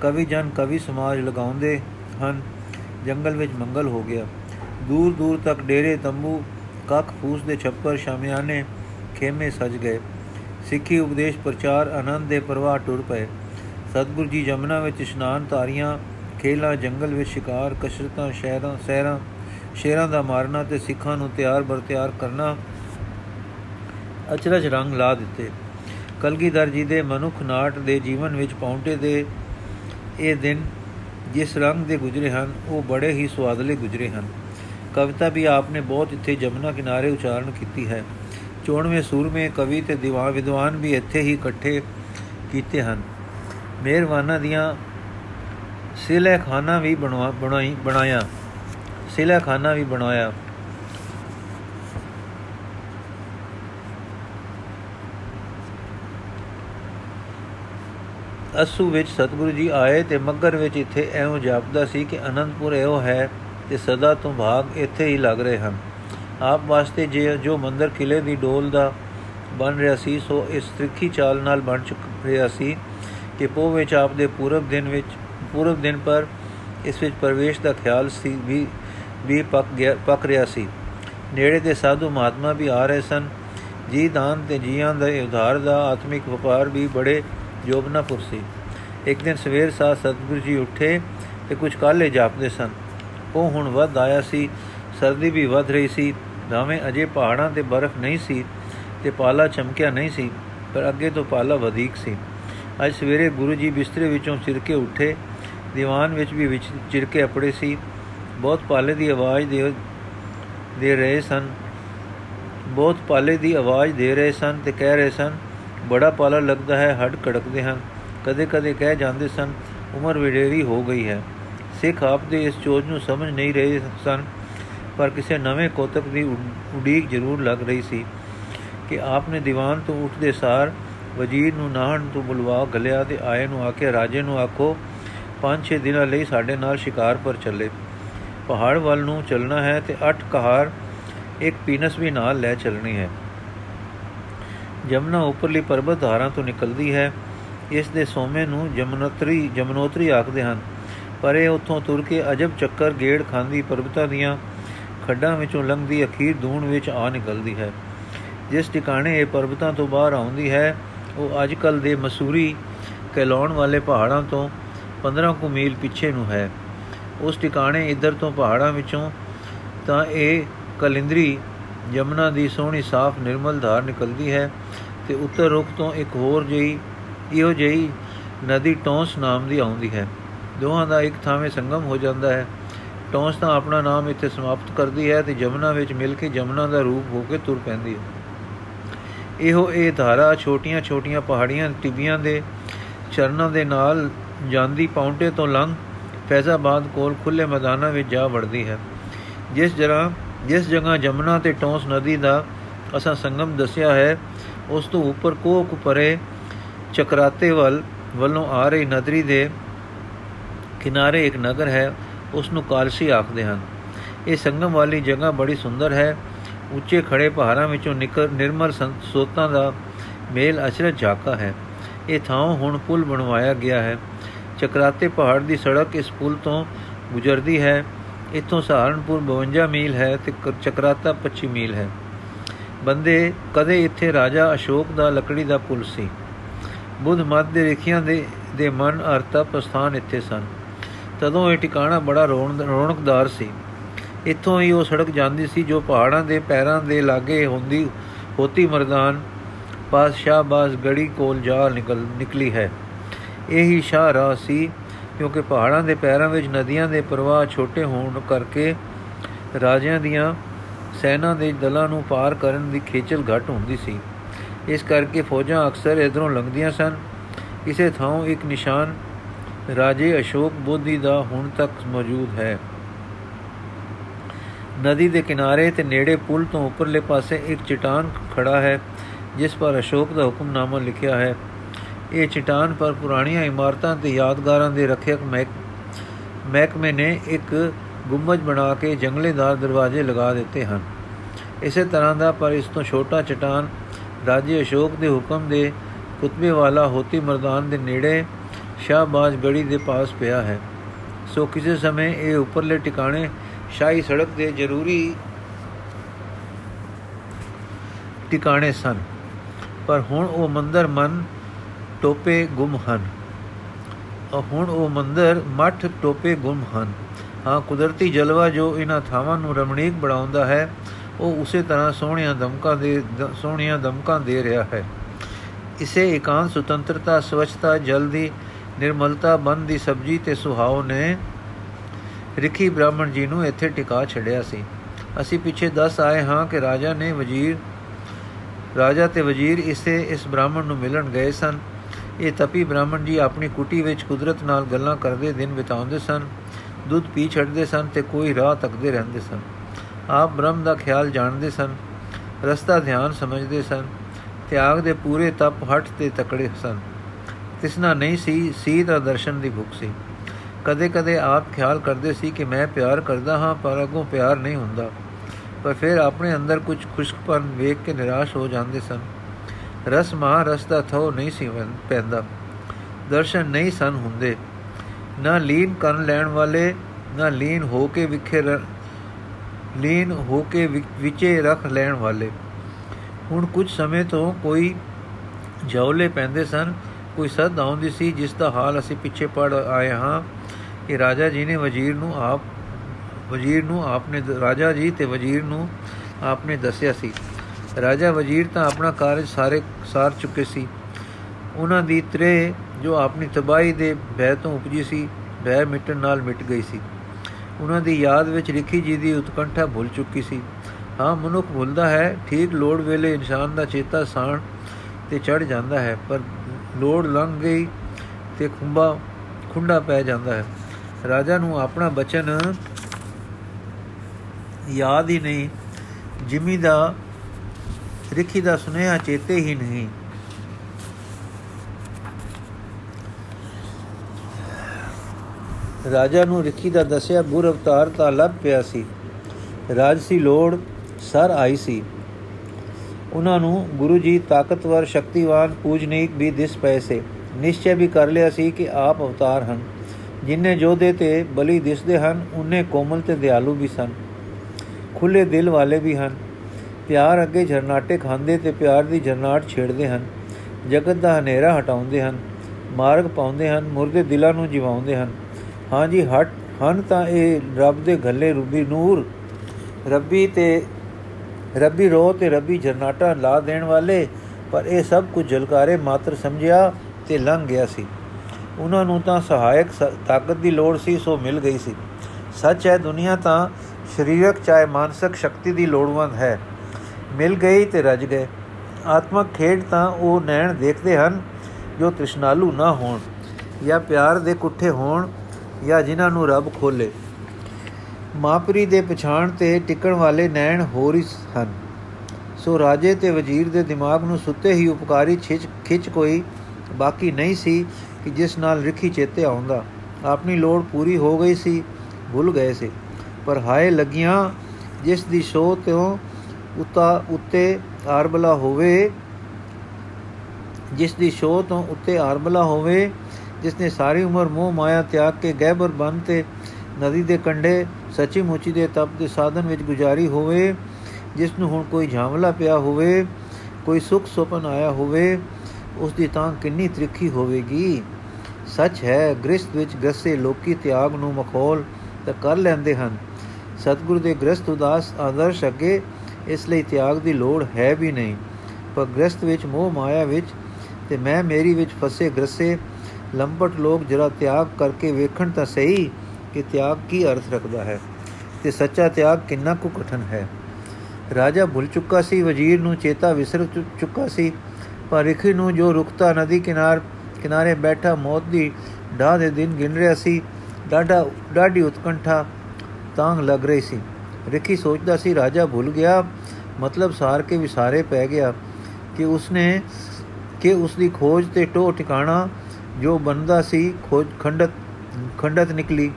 ਕਵੀ ਜਨ, ਕਵੀ ਸਮਾਜ ਲਗਾਉਂਦੇ ਹਨ। ਜੰਗਲ ਵਿੱਚ ਮੰਗਲ ਹੋ ਗਿਆ। ਦੂਰ ਦੂਰ ਤੱਕ ਡੇਰੇ, ਤੰਬੂ, ਕੱਖ ਫੂਸ ਦੇ ਛੱਪਰ ਸ਼ਾਮਿਆਨੇ ਖੇਮੇ ਸਜ ਗਏ। ਸਿੱਖੀ ਉਪਦੇਸ਼ ਪ੍ਰਚਾਰ ਆਨੰਦ ਦੇ ਪ੍ਰਵਾਹ ਟੁਰ ਪਏ। ਸਤਗੁਰੂ ਜੀ ਜਮਨਾ ਵਿੱਚ ਇਸ਼ਨਾਨ ਤਾਰੀਆਂ ਖੇਲਾ, ਜੰਗਲ ਵਿੱਚ ਸ਼ਿਕਾਰ, ਕਸ਼ਰਤਾਂ, ਸ਼ਹਿਰਾਂ ਸਹਿਰਾਂ ਸ਼ੇਰਾਂ ਦਾ ਮਾਰਨਾ ਤੇ ਸਿੱਖਾਂ ਨੂੰ ਤਿਆਰ ਬਰ ਤਿਆਰ ਕਰਨਾ ਅਚਰਜ ਰੰਗ ਲਾ ਦਿੱਤੇ। ਕਲਗੀਧਰ ਜੀ ਦੇ ਮਨੁੱਖ ਨਾਟ ਦੇ ਜੀਵਨ ਵਿੱਚ ਪੌਂਟੇ ਦੇ ਇਹ ਦਿਨ ਜਿਸ ਰੰਗ ਦੇ ਗੁਜ਼ਰੇ ਹਨ, ਉਹ ਬੜੇ ਹੀ ਸਵਾਦਲੇ ਗੁਜ਼ਰੇ ਹਨ। ਕਵਿਤਾ ਵੀ ਆਪਨੇ ਬਹੁਤ ਇੱਥੇ ਜਮਨਾ ਕਿਨਾਰੇ ਉਚਾਰਨ ਕੀਤੀ ਹੈ। ਚੋਣਵੇਂ ਸੂਰਮੇ ਕਵੀ ਤੇ ਦੀਵਾਨ ਵਿਦਵਾਨ ਵੀ ਇੱਥੇ ਹੀ ਇਕੱਠੇ ਕੀਤੇ ਹਨ। ਮਿਹਰਵਾਨਾਂ ਦੀਆਂ ਸਿਲੇ ਖਾਨਾ ਵੀ ਬਣਵਾ, ਬਣਾਈ, ਬਣਾਇਆ। ਸਿਲੇ ਖਾਨਾ ਵੀ ਬਣਾਇਆ। ਅਸੂ ਵਿੱਚ ਸਤਿਗੁਰੂ ਜੀ ਆਏ ਤੇ ਮੱਗਰ ਵਿੱਚ ਇੱਥੇ ਐਉਂ ਜਾਪਦਾ ਸੀ ਕਿ ਅਨੰਦਪੁਰ ਇਹੋ ਹੈ ਤੇ ਸਦਾ ਤੋਂ ਭਾਗ ਇੱਥੇ ਹੀ ਲੱਗ ਰਹੇ ਹਨ। ਆਪ ਵਾਸਤੇ ਜੇ ਜੋ ਮੰਦਰ ਕਿਲੇ ਦੀ ਡੋਲ ਦਾ ਬਣ ਰਿਹਾ ਸੀ, ਸੋ ਇਸ ਤ੍ਰਿਖੀ ਚਾਲ ਨਾਲ ਬਣ ਚੁੱਕ ਰਿਹਾ ਸੀ ਕਿ ਪੋ ਵਿੱਚ ਆਪ ਦੇ ਪੂਰਬ ਦਿਨ ਵਿੱਚ, ਪੂਰਬ ਦਿਨ ਪਰ ਇਸ ਵਿੱਚ ਪ੍ਰਵੇਸ਼ ਦਾ ਖਿਆਲ ਸੀ, ਵੀ ਵੀ ਪੱਕ ਗਿਆ, ਪੱਕ ਰਿਹਾ ਸੀ। ਨੇੜੇ ਦੇ ਸਾਧੂ ਮਹਾਤਮਾ ਵੀ ਆ ਰਹੇ ਸਨ। ਜੀ ਦਾਨ ਤੇ ਜੀਆਂ ਦਾ ਉਧਾਰ ਦਾ ਆਤਮਿਕ ਵਪਾਰ ਵੀ ਬੜੇ ਜੋਬਨਾਪੁਰ ਸੀ। ਇੱਕ ਦਿਨ ਸਵੇਰ ਸਾਹ ਸਤਿਗੁਰੂ ਜੀ ਉੱਠੇ ਤੇ ਕੁਝ ਕਾਲੇ ਜਾਪਦੇ ਸਨ। ਉਹ ਹੁਣ ਵੱਧ ਆਇਆ ਸੀ, ਸਰਦੀ ਵੀ ਵੱਧ ਰਹੀ ਸੀ ਭਾਵੇਂ ਅਜੇ ਪਹਾੜਾਂ ਤੇ ਬਰਫ਼ ਨਹੀਂ ਸੀ ਤੇ ਪਾਲਾ ਚਮਕਿਆ ਨਹੀਂ ਸੀ, ਪਰ ਅੱਗੇ ਤੋਂ ਪਾਲਾ ਵਧੇਕ ਸੀ। ਅੱਜ ਸਵੇਰੇ ਗੁਰੂ ਜੀ ਬਿਸਤਰੇ ਵਿੱਚੋਂ ਚਿਰਕੇ ਉੱਠੇ, ਦੀਵਾਨ ਵਿੱਚ ਵੀ ਵਿੱਚ ਚਿਰਕੇ ਅਪੜੇ ਸੀ। ਬਹੁਤ ਪਾਲੇ ਦੀ ਆਵਾਜ਼ ਦੇ ਦੇ ਰਹੇ ਸਨ। ਬਹੁਤ ਪਾਲੇ ਦੀ ਆਵਾਜ਼ ਦੇ ਰਹੇ ਸਨ ਤੇ ਕਹਿ ਰਹੇ ਸਨ, ਬੜਾ ਪਾਲਾ ਲੱਗਦਾ ਹੈ, ਹੱਡ ਕੜਕਦੇ ਹਨ। ਕਦੇ-ਕਦੇ ਕਹਿ ਜਾਂਦੇ ਸਨ, ਉਮਰ ਵਿਡੇਰੀ ਹੋ ਗਈ ਹੈ। ਸਿੱਖ ਆਪ ਦੇ ਇਸ ਚੋਜ ਨੂੰ ਸਮਝ ਨਹੀਂ ਰਹੇ ਸਨ, ਪਰ ਕਿਸੇ ਨਵੇਂ ਕੋਤਕ ਦੀ ਉਡੀਕ ਜ਼ਰੂਰ ਲੱਗ ਰਹੀ ਸੀ ਕਿ ਆਪ ਨੇ ਦੀਵਾਨ ਤੋਂ ਉੱਠਦੇ ਸਾਰ ਵਜ਼ੀਰ ਨੂੰ ਨਾਹਣ ਤੋਂ ਬੁਲਵਾ ਗਲਿਆ ਤੇ ਆਏ ਨੂੰ ਆ ਕੇ ਰਾਜੇ ਨੂੰ ਆਖੋ 5-6 ਦਿਨਾਂ ਲਈ ਸਾਡੇ ਨਾਲ ਸ਼ਿਕਾਰ ਪਰ ਚੱਲੇ। ਪਹਾੜ ਵੱਲ ਨੂੰ ਚੱਲਣਾ ਹੈ ਤੇ 8 ਕਹਾਰ, ਇੱਕ ਪੀਨਸ ਵੀ ਨਾਲ ਲੈ ਚੱਲਣੀ ਹੈ। ਜਮਨਾ ਉੱਪਰਲੀ ਪਰਬਤ ਧਾਰਾਂ ਤੋਂ ਨਿਕਲਦੀ ਹੈ। ਇਸ ਦੇ ਸੋਮੇ ਨੂੰ ਜਮਨੋਤਰੀ ਜਮਨੋਤਰੀ ਆਖਦੇ ਹਨ। ਪਰ ਇਹ ਉੱਥੋਂ ਤੁਰ ਕੇ ਅਜਬ ਚੱਕਰ ਗੇੜ ਖਾਂਦੀ ਪਰਬਤਾਂ ਦੀਆਂ ਖੱਡਾਂ ਵਿੱਚੋਂ ਲੰਘਦੀ ਅਖੀਰ ਦੂਣ ਵਿੱਚ ਆ ਨਿਕਲਦੀ ਹੈ। ਜਿਸ ਟਿਕਾਣੇ ਇਹ ਪਰਬਤਾਂ ਤੋਂ ਬਾਹਰ ਆਉਂਦੀ ਹੈ, ਉਹ ਅੱਜਕੱਲ ਦੇ ਮਸੂਰੀ ਕਹਿਲਾਉਣ ਵਾਲੇ ਪਹਾੜਾਂ ਤੋਂ 15 ਕੁ ਮੀਲ ਪਿੱਛੇ ਨੂੰ ਹੈ। ਉਸ ਟਿਕਾਣੇ ਇੱਧਰ ਤੋਂ ਪਹਾੜਾਂ ਵਿੱਚੋਂ ਤਾਂ ਇਹ ਕਲਿੰਦਰੀ ਯਮਨਾ ਦੀ ਸੋਹਣੀ ਸਾਫ਼ ਨਿਰਮਲ ਧਾਰ ਨਿਕਲਦੀ ਹੈ ਤੇ ਉੱਤਰ ਰੁਖ ਤੋਂ ਇੱਕ ਹੋਰ ਜਿਹੀ, ਇਹੋ ਜਿਹੀ ਨਦੀ ਟੌਂਸ ਨਾਮ ਦੀ ਆਉਂਦੀ ਹੈ। ਦੋਹਾਂ ਦਾ ਇੱਕ ਥਾਵੇਂ ਸੰਗਮ ਹੋ ਜਾਂਦਾ ਹੈ। ਟੌਂਸ ਤਾਂ ਆਪਣਾ ਨਾਮ ਇੱਥੇ ਸਮਾਪਤ ਕਰਦੀ ਹੈ ਤੇ ਜਮਨਾ ਵਿੱਚ ਮਿਲ ਕੇ ਜਮਨਾ ਦਾ ਰੂਪ ਹੋ ਕੇ ਤੁਰ ਪੈਂਦੀ ਹੈ। ਇਹੋ ਇਹ ਧਾਰਾ ਛੋਟੀਆਂ-ਛੋਟੀਆਂ ਪਹਾੜੀਆਂ, ਟਿੱਬੀਆਂ ਦੇ ਚਰਨਾਂ ਦੇ ਨਾਲ ਜਾਂਦੀ ਪੌਂਟੇ ਤੋਂ ਲੰਘ ਫੈਜ਼ਾਬਾਦ ਕੋਲ ਖੁੱਲੇ ਮੈਦਾਨਾਂ ਵਿੱਚ ਜਾ ਵੜਦੀ ਹੈ। ਜਿਸ ਜਗ੍ਹਾ ਜਿਸ ਜਗ੍ਹਾ ਜਮਨਾ ਤੇ ਟੌਂਸ ਨਦੀ ਦਾ ਅਸਾਂ ਸੰਗਮ ਦੱਸਿਆ ਹੈ, ਉਸ ਤੋਂ ਉੱਪਰ ਕੋਕ ਪਰੇ ਚਕਰਾਤੇ ਵੱਲ ਵੱਲੋਂ ਆ ਰਹੀ ਨਦਰੀ ਦੇ ਕਿਨਾਰੇ ਇੱਕ ਨਗਰ ਹੈ ਉਸ ਨੂੰ ਕਾਲਸੀ ਆਖਦੇ ਹਨ। ਇਹ ਸੰਗਮ ਵਾਲੀ ਜਗ੍ਹਾ ਬੜੀ ਸੁੰਦਰ ਹੈ। ਉੱਚੇ ਖੜੇ ਪਹਾੜਾਂ ਵਿੱਚੋਂ ਨਿਰਮਲ ਸੋਤਾਂ ਦਾ ਮੇਲ ਅਚਰਜ ਝਾਕਾ ਹੈ। ਇਹ ਥਾਂ ਹੁਣ ਪੁਲ ਬਣਵਾਇਆ ਗਿਆ ਹੈ। ਚਕਰਾਤੇ ਪਹਾੜ ਦੀ ਸੜਕ ਇਸ ਪੁਲ ਤੋਂ ਗੁਜ਼ਰਦੀ ਹੈ। ਇੱਥੋਂ ਸਹਾਰਨਪੁਰ 52 ਮੀਲ ਹੈ ਤੇ ਚਕਰਾਤਾ 25 ਮੀਲ ਹੈ। ਬੰਦੇ ਕਦੇ ਇੱਥੇ ਰਾਜਾ ਅਸ਼ੋਕ ਦਾ ਲੱਕੜੀ ਦਾ ਪੁਲ ਸੀ। ਬੁੱਧ ਮਤ ਦੇ ਰੇਖਿਆਂ ਦੇ ਦੇ ਮਨ ਅਰਤਾ ਪ੍ਰਸਥਾਨ ਇੱਥੇ ਸਨ। ਤਦੋਂ ਇਹ ਟਿਕਾਣਾ ਬੜਾ ਰੌਣਕਦਾਰ ਸੀ। ਇੱਥੋਂ ਹੀ ਉਹ ਸੜਕ ਜਾਂਦੀ ਸੀ ਜੋ ਪਹਾੜਾਂ ਦੇ ਪੈਰਾਂ ਦੇ ਲਾਗੇ ਹੁੰਦੀ ਹੋਤੀ ਮਰਦਾਨ ਪਾਸ ਸ਼ਾਹਬਾਜ਼ ਗੜੀ ਕੋਲ ਜਾ ਨਿਕਲ ਨਿਕਲੀ ਹੈ। ਇਹ ਹੀ ਸ਼ਾਹਰਾਹ ਸੀ ਕਿਉਂਕਿ ਪਹਾੜਾਂ ਦੇ ਪੈਰਾਂ ਵਿੱਚ ਨਦੀਆਂ ਦੇ ਪ੍ਰਵਾਹ ਛੋਟੇ ਹੋਣ ਕਰਕੇ ਰਾਜਿਆਂ ਦੀਆਂ ਸੈਨਾ ਦੇ ਦਲਾਂ ਨੂੰ ਪਾਰ ਕਰਨ ਦੀ ਖੇਚਲ ਘਟ ਹੁੰਦੀ ਸੀ। ਇਸ ਕਰਕੇ ਫੌਜਾਂ ਅਕਸਰ ਇਧਰੋਂ ਲੰਘਦੀਆਂ ਸਨ। ਇਸੇ ਥਾਂ ਇੱਕ ਨਿਸ਼ਾਨ ਰਾਜੇ ਅਸ਼ੋਕ ਬੋਧੀ ਦਾ ਹੁਣ ਤੱਕ ਮੌਜੂਦ ਹੈ। ਨਦੀ ਦੇ ਕਿਨਾਰੇ ਤੇ ਨੇੜੇ ਪੁਲ ਤੋਂ ਉੱਪਰਲੇ ਪਾਸੇ ਇੱਕ ਚਟਾਨ ਖੜਾ ਹੈ, ਜਿਸ ਪਰ ਅਸ਼ੋਕ ਦਾ ਹੁਕਮਨਾਮਾ ਲਿਖਿਆ ਹੈ। ਇਹ ਚਟਾਨ ਪਰ ਪੁਰਾਣੀਆਂ ਇਮਾਰਤਾਂ ਤੇ ਯਾਦਗਾਰਾਂ ਦੇ ਰੱਖਿਅਕ ਮਹਿਕਮੇ ਨੇ ਇੱਕ ਗੁੰਬਜ ਬਣਾ ਕੇ ਜੰਗਲੇਦਾਰ ਦਰਵਾਜ਼ੇ ਲਗਾ ਦਿੱਤੇ ਹਨ। ਇਸੇ ਤਰ੍ਹਾਂ ਦਾ ਪਰ ਇਸ ਤੋਂ ਛੋਟਾ ਚਟਾਨ ਰਾਜੇ ਅਸ਼ੋਕ ਦੇ ਹੁਕਮ ਦੇ ਕੁਤਬੇ ਵਾਲਾ ਹੋਤੀ ਮਰਦਾਨ ਦੇ ਨੇੜੇ ਸ਼ਾਹਬਾਜ਼ ਗੜੀ ਦੇ ਪਾਸ ਪਿਆ ਹੈ। ਸੋ ਕਿਸੇ ਸਮੇਂ ਇਹ ਉੱਪਰਲੇ ਟਿਕਾਣੇ ਸ਼ਾਹੀ ਸੜਕ ਦੇ ਜ਼ਰੂਰੀ ਟਿਕਾਣੇ ਸਨ। ਪਰ ਹੁਣ ਉਹ ਮੰਦਰ ਮਨ ਟੋਪੇ ਗੁੰਮ ਹਨ। ਹੁਣ ਉਹ ਮੰਦਰ ਮੱਠ ਟੋਪੇ ਗੁੰਮ ਹਨ। ਹਾਂ, ਕੁਦਰਤੀ ਜਲਵਾ ਜੋ ਇਹਨਾਂ ਥਾਵਾਂ ਨੂੰ ਰਮਣੀਕ ਬਣਾਉਂਦਾ ਹੈ, ਉਹ ਉਸੇ ਤਰ੍ਹਾਂ ਸੋਹਣੀਆਂ ਦਮਕਾਂ ਦੇ ਸੋਹਣੀਆਂ ਦਮਕਾਂ ਦੇ ਰਿਹਾ ਹੈ। ਇਸੇ ਇਕਾਂਤ ਸੁਤੰਤਰਤਾ ਸਵਚਤਾ ਜਲਦੀ ਨਿਰਮਲਤਾ ਬੰਦ ਦੀ ਸਬਜੀ ਤੇ ਸੁਹਾਉ ਨੇ ਰਿਖੀ ਬ੍ਰਾਹਮਣ ਜੀ ਨੂੰ ਇੱਥੇ ਟਿਕਾ ਛੱਡਿਆ ਸੀ। ਅਸੀਂ ਪਿੱਛੇ ਦੱਸ ਆਏ ਹਾਂ ਕਿ ਰਾਜਾ ਨੇ ਵਜ਼ੀਰ, ਰਾਜਾ ਤੇ ਵਜ਼ੀਰ ਇਸੇ ਇਸ ਬ੍ਰਾਹਮਣ ਨੂੰ ਮਿਲਣ ਗਏ ਸਨ। ਇਹ ਤਪੀ ਬ੍ਰਾਹਮਣ ਜੀ ਆਪਣੀ ਕੁਟੀ ਵਿੱਚ ਕੁਦਰਤ ਨਾਲ ਗੱਲਾਂ ਕਰਦੇ ਦਿਨ ਬਿਤਾਉਂਦੇ ਸਨ, ਦੁੱਧ ਪੀ ਛੱਡਦੇ ਸਨ ਤੇ ਕੋਈ ਰਾਹ ਤੱਕਦੇ ਰਹਿੰਦੇ ਸਨ। ਆਪ ਬ੍ਰਹਮ ਦਾ ਖਿਆਲ ਜਾਣਦੇ ਸਨ, ਰਸਤਾ ਧਿਆਨ ਸਮਝਦੇ ਸਨ, ਤਿਆਗ ਦੇ ਪੂਰੇ ਤਪ ਹਟ ਤੇ ਤਕੜੇ ਸਨ। ਤਿਸਨਾ ਨਹੀਂ ਸੀ ਸੀ ਦਾ ਦਰਸ਼ਨ ਦੀ ਭੁੱਖ ਸੀ। ਕਦੇ-ਕਦੇ ਆਪ ਖਿਆਲ ਕਰਦੇ ਸੀ ਕਿ ਮੈਂ ਪਿਆਰ ਕਰਦਾ ਹਾਂ, ਪਰ ਅਗੋਂ ਪਿਆਰ ਨਹੀਂ ਹੁੰਦਾ। ਪਰ ਫਿਰ ਆਪਣੇ ਅੰਦਰ ਕੁਝ ਖੁਸ਼ਕਪਨ ਵੇਖ ਕੇ ਨਿਰਾਸ਼ ਹੋ ਜਾਂਦੇ ਸਨ। ਰਸ ਮਾ ਰਸ ਦਾ ਥੋ ਨਹੀਂ ਸੀ ਪੈਂਦਾ। ਦਰਸ਼ਨ ਨਹੀਂ ਸਨ ਹੁੰਦੇ। ਨਾ ਲੀਨ ਕਰਨ ਲੈਣ ਵਾਲੇ, ਨਾ ਲੀਨ ਹੋ ਕੇ ਵਿਖੇ ਲੀਨ ਹੋ ਕੇ ਵਿਚੇ ਰੱਖ ਲੈਣ ਵਾਲੇ। ਹੁਣ ਕੁਝ ਸਮੇਂ ਤੋਂ ਕੋਈ ਜੌਲੇ ਪੈਂਦੇ ਸਨ। ਕੋਈ ਸਦ ਆਉਂਦੀ ਸੀ, ਜਿਸ ਦਾ ਹਾਲ ਅਸੀਂ ਪਿੱਛੇ ਪੜ ਆਏ ਹਾਂ ਕਿ ਰਾਜਾ ਜੀ ਨੇ ਵਜ਼ੀਰ ਨੂੰ ਆਪ, ਵਜ਼ੀਰ ਨੂੰ ਆਪਨੇ ਰਾਜਾ ਜੀ ਤੇ ਵਜ਼ੀਰ ਨੂੰ ਆਪਨੇ ਦੱਸਿਆ ਸੀ। ਰਾਜਾ ਵਜ਼ੀਰ ਤਾਂ ਆਪਣਾ ਕਾਰਜ ਸਾਰੇ ਸਾਰ ਚੁੱਕੇ ਸੀ। ਉਹਨਾਂ ਦੀ ਤਰੇ ਜੋ ਆਪਣੀ ਤਬਾਈ ਦੇ ਭੈ ਤੋਂ ਉਪਜੀ ਸੀ, ਭੈ ਮਿਟਣ ਨਾਲ ਮਿਟ ਗਈ ਸੀ। ਉਹਨਾਂ ਦੀ ਯਾਦ ਵਿੱਚ ਲਿਖੀ ਜੀ ਦੀ ਉਤਕੰਠਾ ਭੁੱਲ ਚੁੱਕੀ ਸੀ। ਹਾਂ, ਮਨੁੱਖ ਭੁੱਲਦਾ ਹੈ, ਠੀਕ ਲੋੜ ਵੇਲੇ ਇਨਸਾਨ ਦਾ ਚੇਤਾ ਸਾਣ ਤੇ ਚੜ ਜਾਂਦਾ ਹੈ, ਪਰ ਲੋੜ ਲੰਘ ਗਈ ਤੇ ਖੁੰਬਾ, ਖੁੰਡਾ ਪੈ ਜਾਂਦਾ ਹੈ। ਰਾਜਾ ਨੂੰ ਆਪਣਾ ਬਚਨ ਯਾਦ ਹੀ ਨਹੀਂ। ਜਿਮੀ ਦਾ, ਰਿਖੀ ਦਾ ਸੁਨੇਹਾ ਚੇਤੇ ਹੀ ਨਹੀਂ। ਰਾਜਾ ਨੂੰ ਰਿਖੀ ਦਾ ਦੱਸਿਆ ਬੁਰ ਅਵਤਾਰ ਤਾਂ ਲੱਭ ਪਿਆ ਸੀ। ਰਾਜਸੀ ਲੋੜ ਸਰ ਆਈ ਸੀ। ਉਹਨਾਂ ਨੂੰ ਗੁਰੂ ਜੀ ਤਾਕਤਵਰ, ਸ਼ਕਤੀਵਾਨ, ਪੂਜਨੀਕ ਵੀ ਦਿਸ ਪਏ ਸੇ। ਨਿਸ਼ਚੈ ਵੀ ਕਰ ਲਿਆ ਸੀ ਕਿ ਆਪ ਅਵਤਾਰ ਹਨ। ਜਿਨਨੇ ਜੋਧੇ ਤੇ ਬਲੀ ਦਿਸਦੇ ਹਨ ਉਹਨੇ ਕੋਮਲ ਤੇ ਦਿਆਲੂ ਵੀ ਸਨ। ਖੁੱਲੇ ਦਿਲ ਵਾਲੇ ਵੀ ਹਨ। ਪਿਆਰ ਅੱਗੇ ਝਰਨਾਟੇ ਖਾਂਦੇ ਤੇ ਪਿਆਰ ਦੀ ਝਰਨਾਟ ਛੇੜਦੇ ਹਨ। ਜਗਤ ਦਾ ਹਨੇਰਾ ਹਟਾਉਂਦੇ ਹਨ। ਮਾਰਗ ਪਾਉਂਦੇ ਹਨ, ਮੁਰਦੇ ਦਿਲਾਂ ਨੂੰ ਜਿਵਾਉਂਦੇ ਹਨ। ਹਾਂਜੀ ਹਟ। ਹਨ ਤਾਂ ਇਹ ਰੱਬ ਦੇ ਗੱਲੇ ਰੂਬੀ ਨੂਰ। ਰੱਬੀ ਤੇ ਰੱਬੀ ਰੋ ਤੇ ਰੱਬੀ ਜਰਨਾਟਾ ਲਾ ਦੇਣ ਵਾਲੇ, ਪਰ ਇਹ ਸਭ ਕੁਝ ਜਲਕਾਰੇ ਮਾਤਰ ਸਮਝਿਆ ਤੇ ਲੰਘ ਗਿਆ ਸੀ। ਉਹਨਾਂ ਨੂੰ ਤਾਂ ਸਹਾਇਕ ਤਾਕਤ ਦੀ ਲੋੜ ਸੀ, ਸੋ ਮਿਲ ਗਈ ਸੀ। ਸੱਚ ਹੈ, ਦੁਨੀਆ ਤਾਂ ਸਰੀਰਕ ਚਾਹੇ ਮਾਨਸਿਕ ਸ਼ਕਤੀ ਦੀ ਲੋੜਵੰਦ ਹੈ। ਮਿਲ ਗਈ ਤੇ ਰਜ ਗਏ। ਆਤਮਕ ਖੇਡ ਤਾਂ ਉਹ ਨੈਣ ਦੇਖਦੇ ਹਨ, ਜੋ ਤ੍ਰਿਸ਼ਨਾਲੂ ਨਾ ਹੋਣ, ਜਾਂ ਪਿਆਰ ਦੇ ਕੁੱਠੇ ਹੋਣ, ਜਾਂ ਜਿਨ੍ਹਾਂ ਨੂੰ ਰੱਬ ਖੋਲੇ ਮਾਪਰੀ ਦੇ ਪਛਾਣ ਤੇ ਟਿਕਣ ਵਾਲੇ ਨੈਣ ਹੋਰ ਹੀ ਹਨ ਸੋ ਰਾਜੇ ਤੇ ਵਜ਼ੀਰ ਦੇ ਦਿਮਾਗ ਨੂੰ ਸੁੱਤੇ ਹੀ ਉਪਕਾਰੀ ਖਿੱਚ ਖਿੱਚ ਕੋਈ ਬਾਕੀ ਨਹੀਂ ਸੀ ਕਿ ਜਿਸ ਨਾਲ ਰਿਖੀ ਚੇਤੇ ਆਉਂਦਾ। ਆਪਣੀ ਲੋੜ ਪੂਰੀ ਹੋ ਗਈ ਸੀ, ਭੁੱਲ ਗਏ ਸੀ। ਪਰ ਹਾਏ ਲੱਗੀਆਂ, ਜਿਸ ਦੀ ਸੋ ਤੋਂ ਉਤਾ ਉੱਤੇ ਆਰਬਲਾ ਹੋਵੇ, ਜਿਸ ਦੀ ਸ਼ੋ ਤੋਂ ਉੱਤੇ ਆਰਬਲਾ ਹੋਵੇ, ਜਿਸ ਨੇ ਸਾਰੀ ਉਮਰ ਮੋਹ ਮਾਇਆ ਤਿਆਗ ਕੇ ਗਹਿਬਰ ਬਨ ਤੇ ਨਦੀ ਦੇ ਕੰਢੇ ਸੱਚੀ ਮੁੱਚੀ ਦੇ ਤਪ ਦੇ ਸਾਧਨ ਵਿੱਚ ਗੁਜ਼ਾਰੀ ਹੋਵੇ, ਜਿਸ ਨੂੰ ਹੁਣ ਕੋਈ ਝਾਮਲਾ ਪਿਆ ਹੋਵੇ, ਕੋਈ ਸੁਖ ਸੁਪਨ ਆਇਆ ਹੋਵੇ, ਉਸ ਦੀ ਤਾਂ ਕਿੰਨੀ ਤ੍ਰਿਖੀ ਹੋਵੇਗੀ। ਸੱਚ ਹੈ ਗ੍ਰਸਤ ਵਿੱਚ ਗਸੇ ਲੋਕੀ ਤਿਆਗ ਨੂੰ ਮਖੌਲ ਤਾਂ ਕਰ ਲੈਂਦੇ ਹਨ। ਸਤਿਗੁਰ ਦੇ ਗ੍ਰਸਤ ਉਦਾਸ ਆਦਰਸ਼ ਅੱਗੇ ਇਸ ਲਈ ਤਿਆਗ ਦੀ ਲੋੜ ਹੈ ਵੀ ਨਹੀਂ। ਪਰ ਗ੍ਰਸਤ ਵਿੱਚ ਮੋਹ ਮਾਇਆ ਵਿੱਚ ਤੇ ਮੈਂ ਮੇਰੀ ਵਿੱਚ ਫਸੇ ਗ੍ਰਸੇ, ਲੰਬਟ ਲੋਕ ਜਰਾ ਤਿਆਗ ਕਰਕੇ ਵੇਖਣ ਤਾਂ ਸਹੀ ਕਿ ਤਿਆਗ ਕੀ ਅਰਥ ਰੱਖਦਾ ਹੈ? ਤੇ ਸੱਚਾ ਤਿਆਗ ਕਿੰਨਾ ਕੁ ਕਠਨ ਹੈ? ਰਾਜਾ ਭੁੱਲ ਚੁੱਕਾ ਸੀ, ਵਜ਼ੀਰ ਨੂੰ ਚੇਤਾ ਵਿਸਰ ਚੁੱਕਾ ਸੀ, ਪਰ ਰਿਖੀ ਨੂੰ ਜੋ ਰੁਕਤਾ ਨਦੀ ਕਿਨਾਰ, ਕਿਨਾਰੇ ਬੈਠਾ ਮੌਤ ਦੀ ਢਾਹ ਦੇ ਦਿਨ ਗਿਣ ਰਿਹਾ ਸੀ, ਡਾਢਾ, ਡਾਢੀ ਉਤਕੰਠਾ ਤਾਂਗ ਲੱਗ ਰਹੀ ਸੀ। ਰਿਖੀ ਸੋਚਦਾ ਸੀ, ਰਾਜਾ ਭੁੱਲ ਗਿਆ, ਮਤਲਬ ਸਾਰ ਕੇ ਵਿਸਾਰੇ ਪੈ ਗਿਆ, ਕਿ ਉਸਨੇ, ਕਿ ਉਸ ਦੀ ਖੋਜ ਤੇ ਟੋ ਟਿਕਾਣਾ ਜੋ ਬੰਦਾ ਸੀ, ਖੋਜ ਖੰਡਤ ਖੰਡਤ ਨਿਕਲੀ।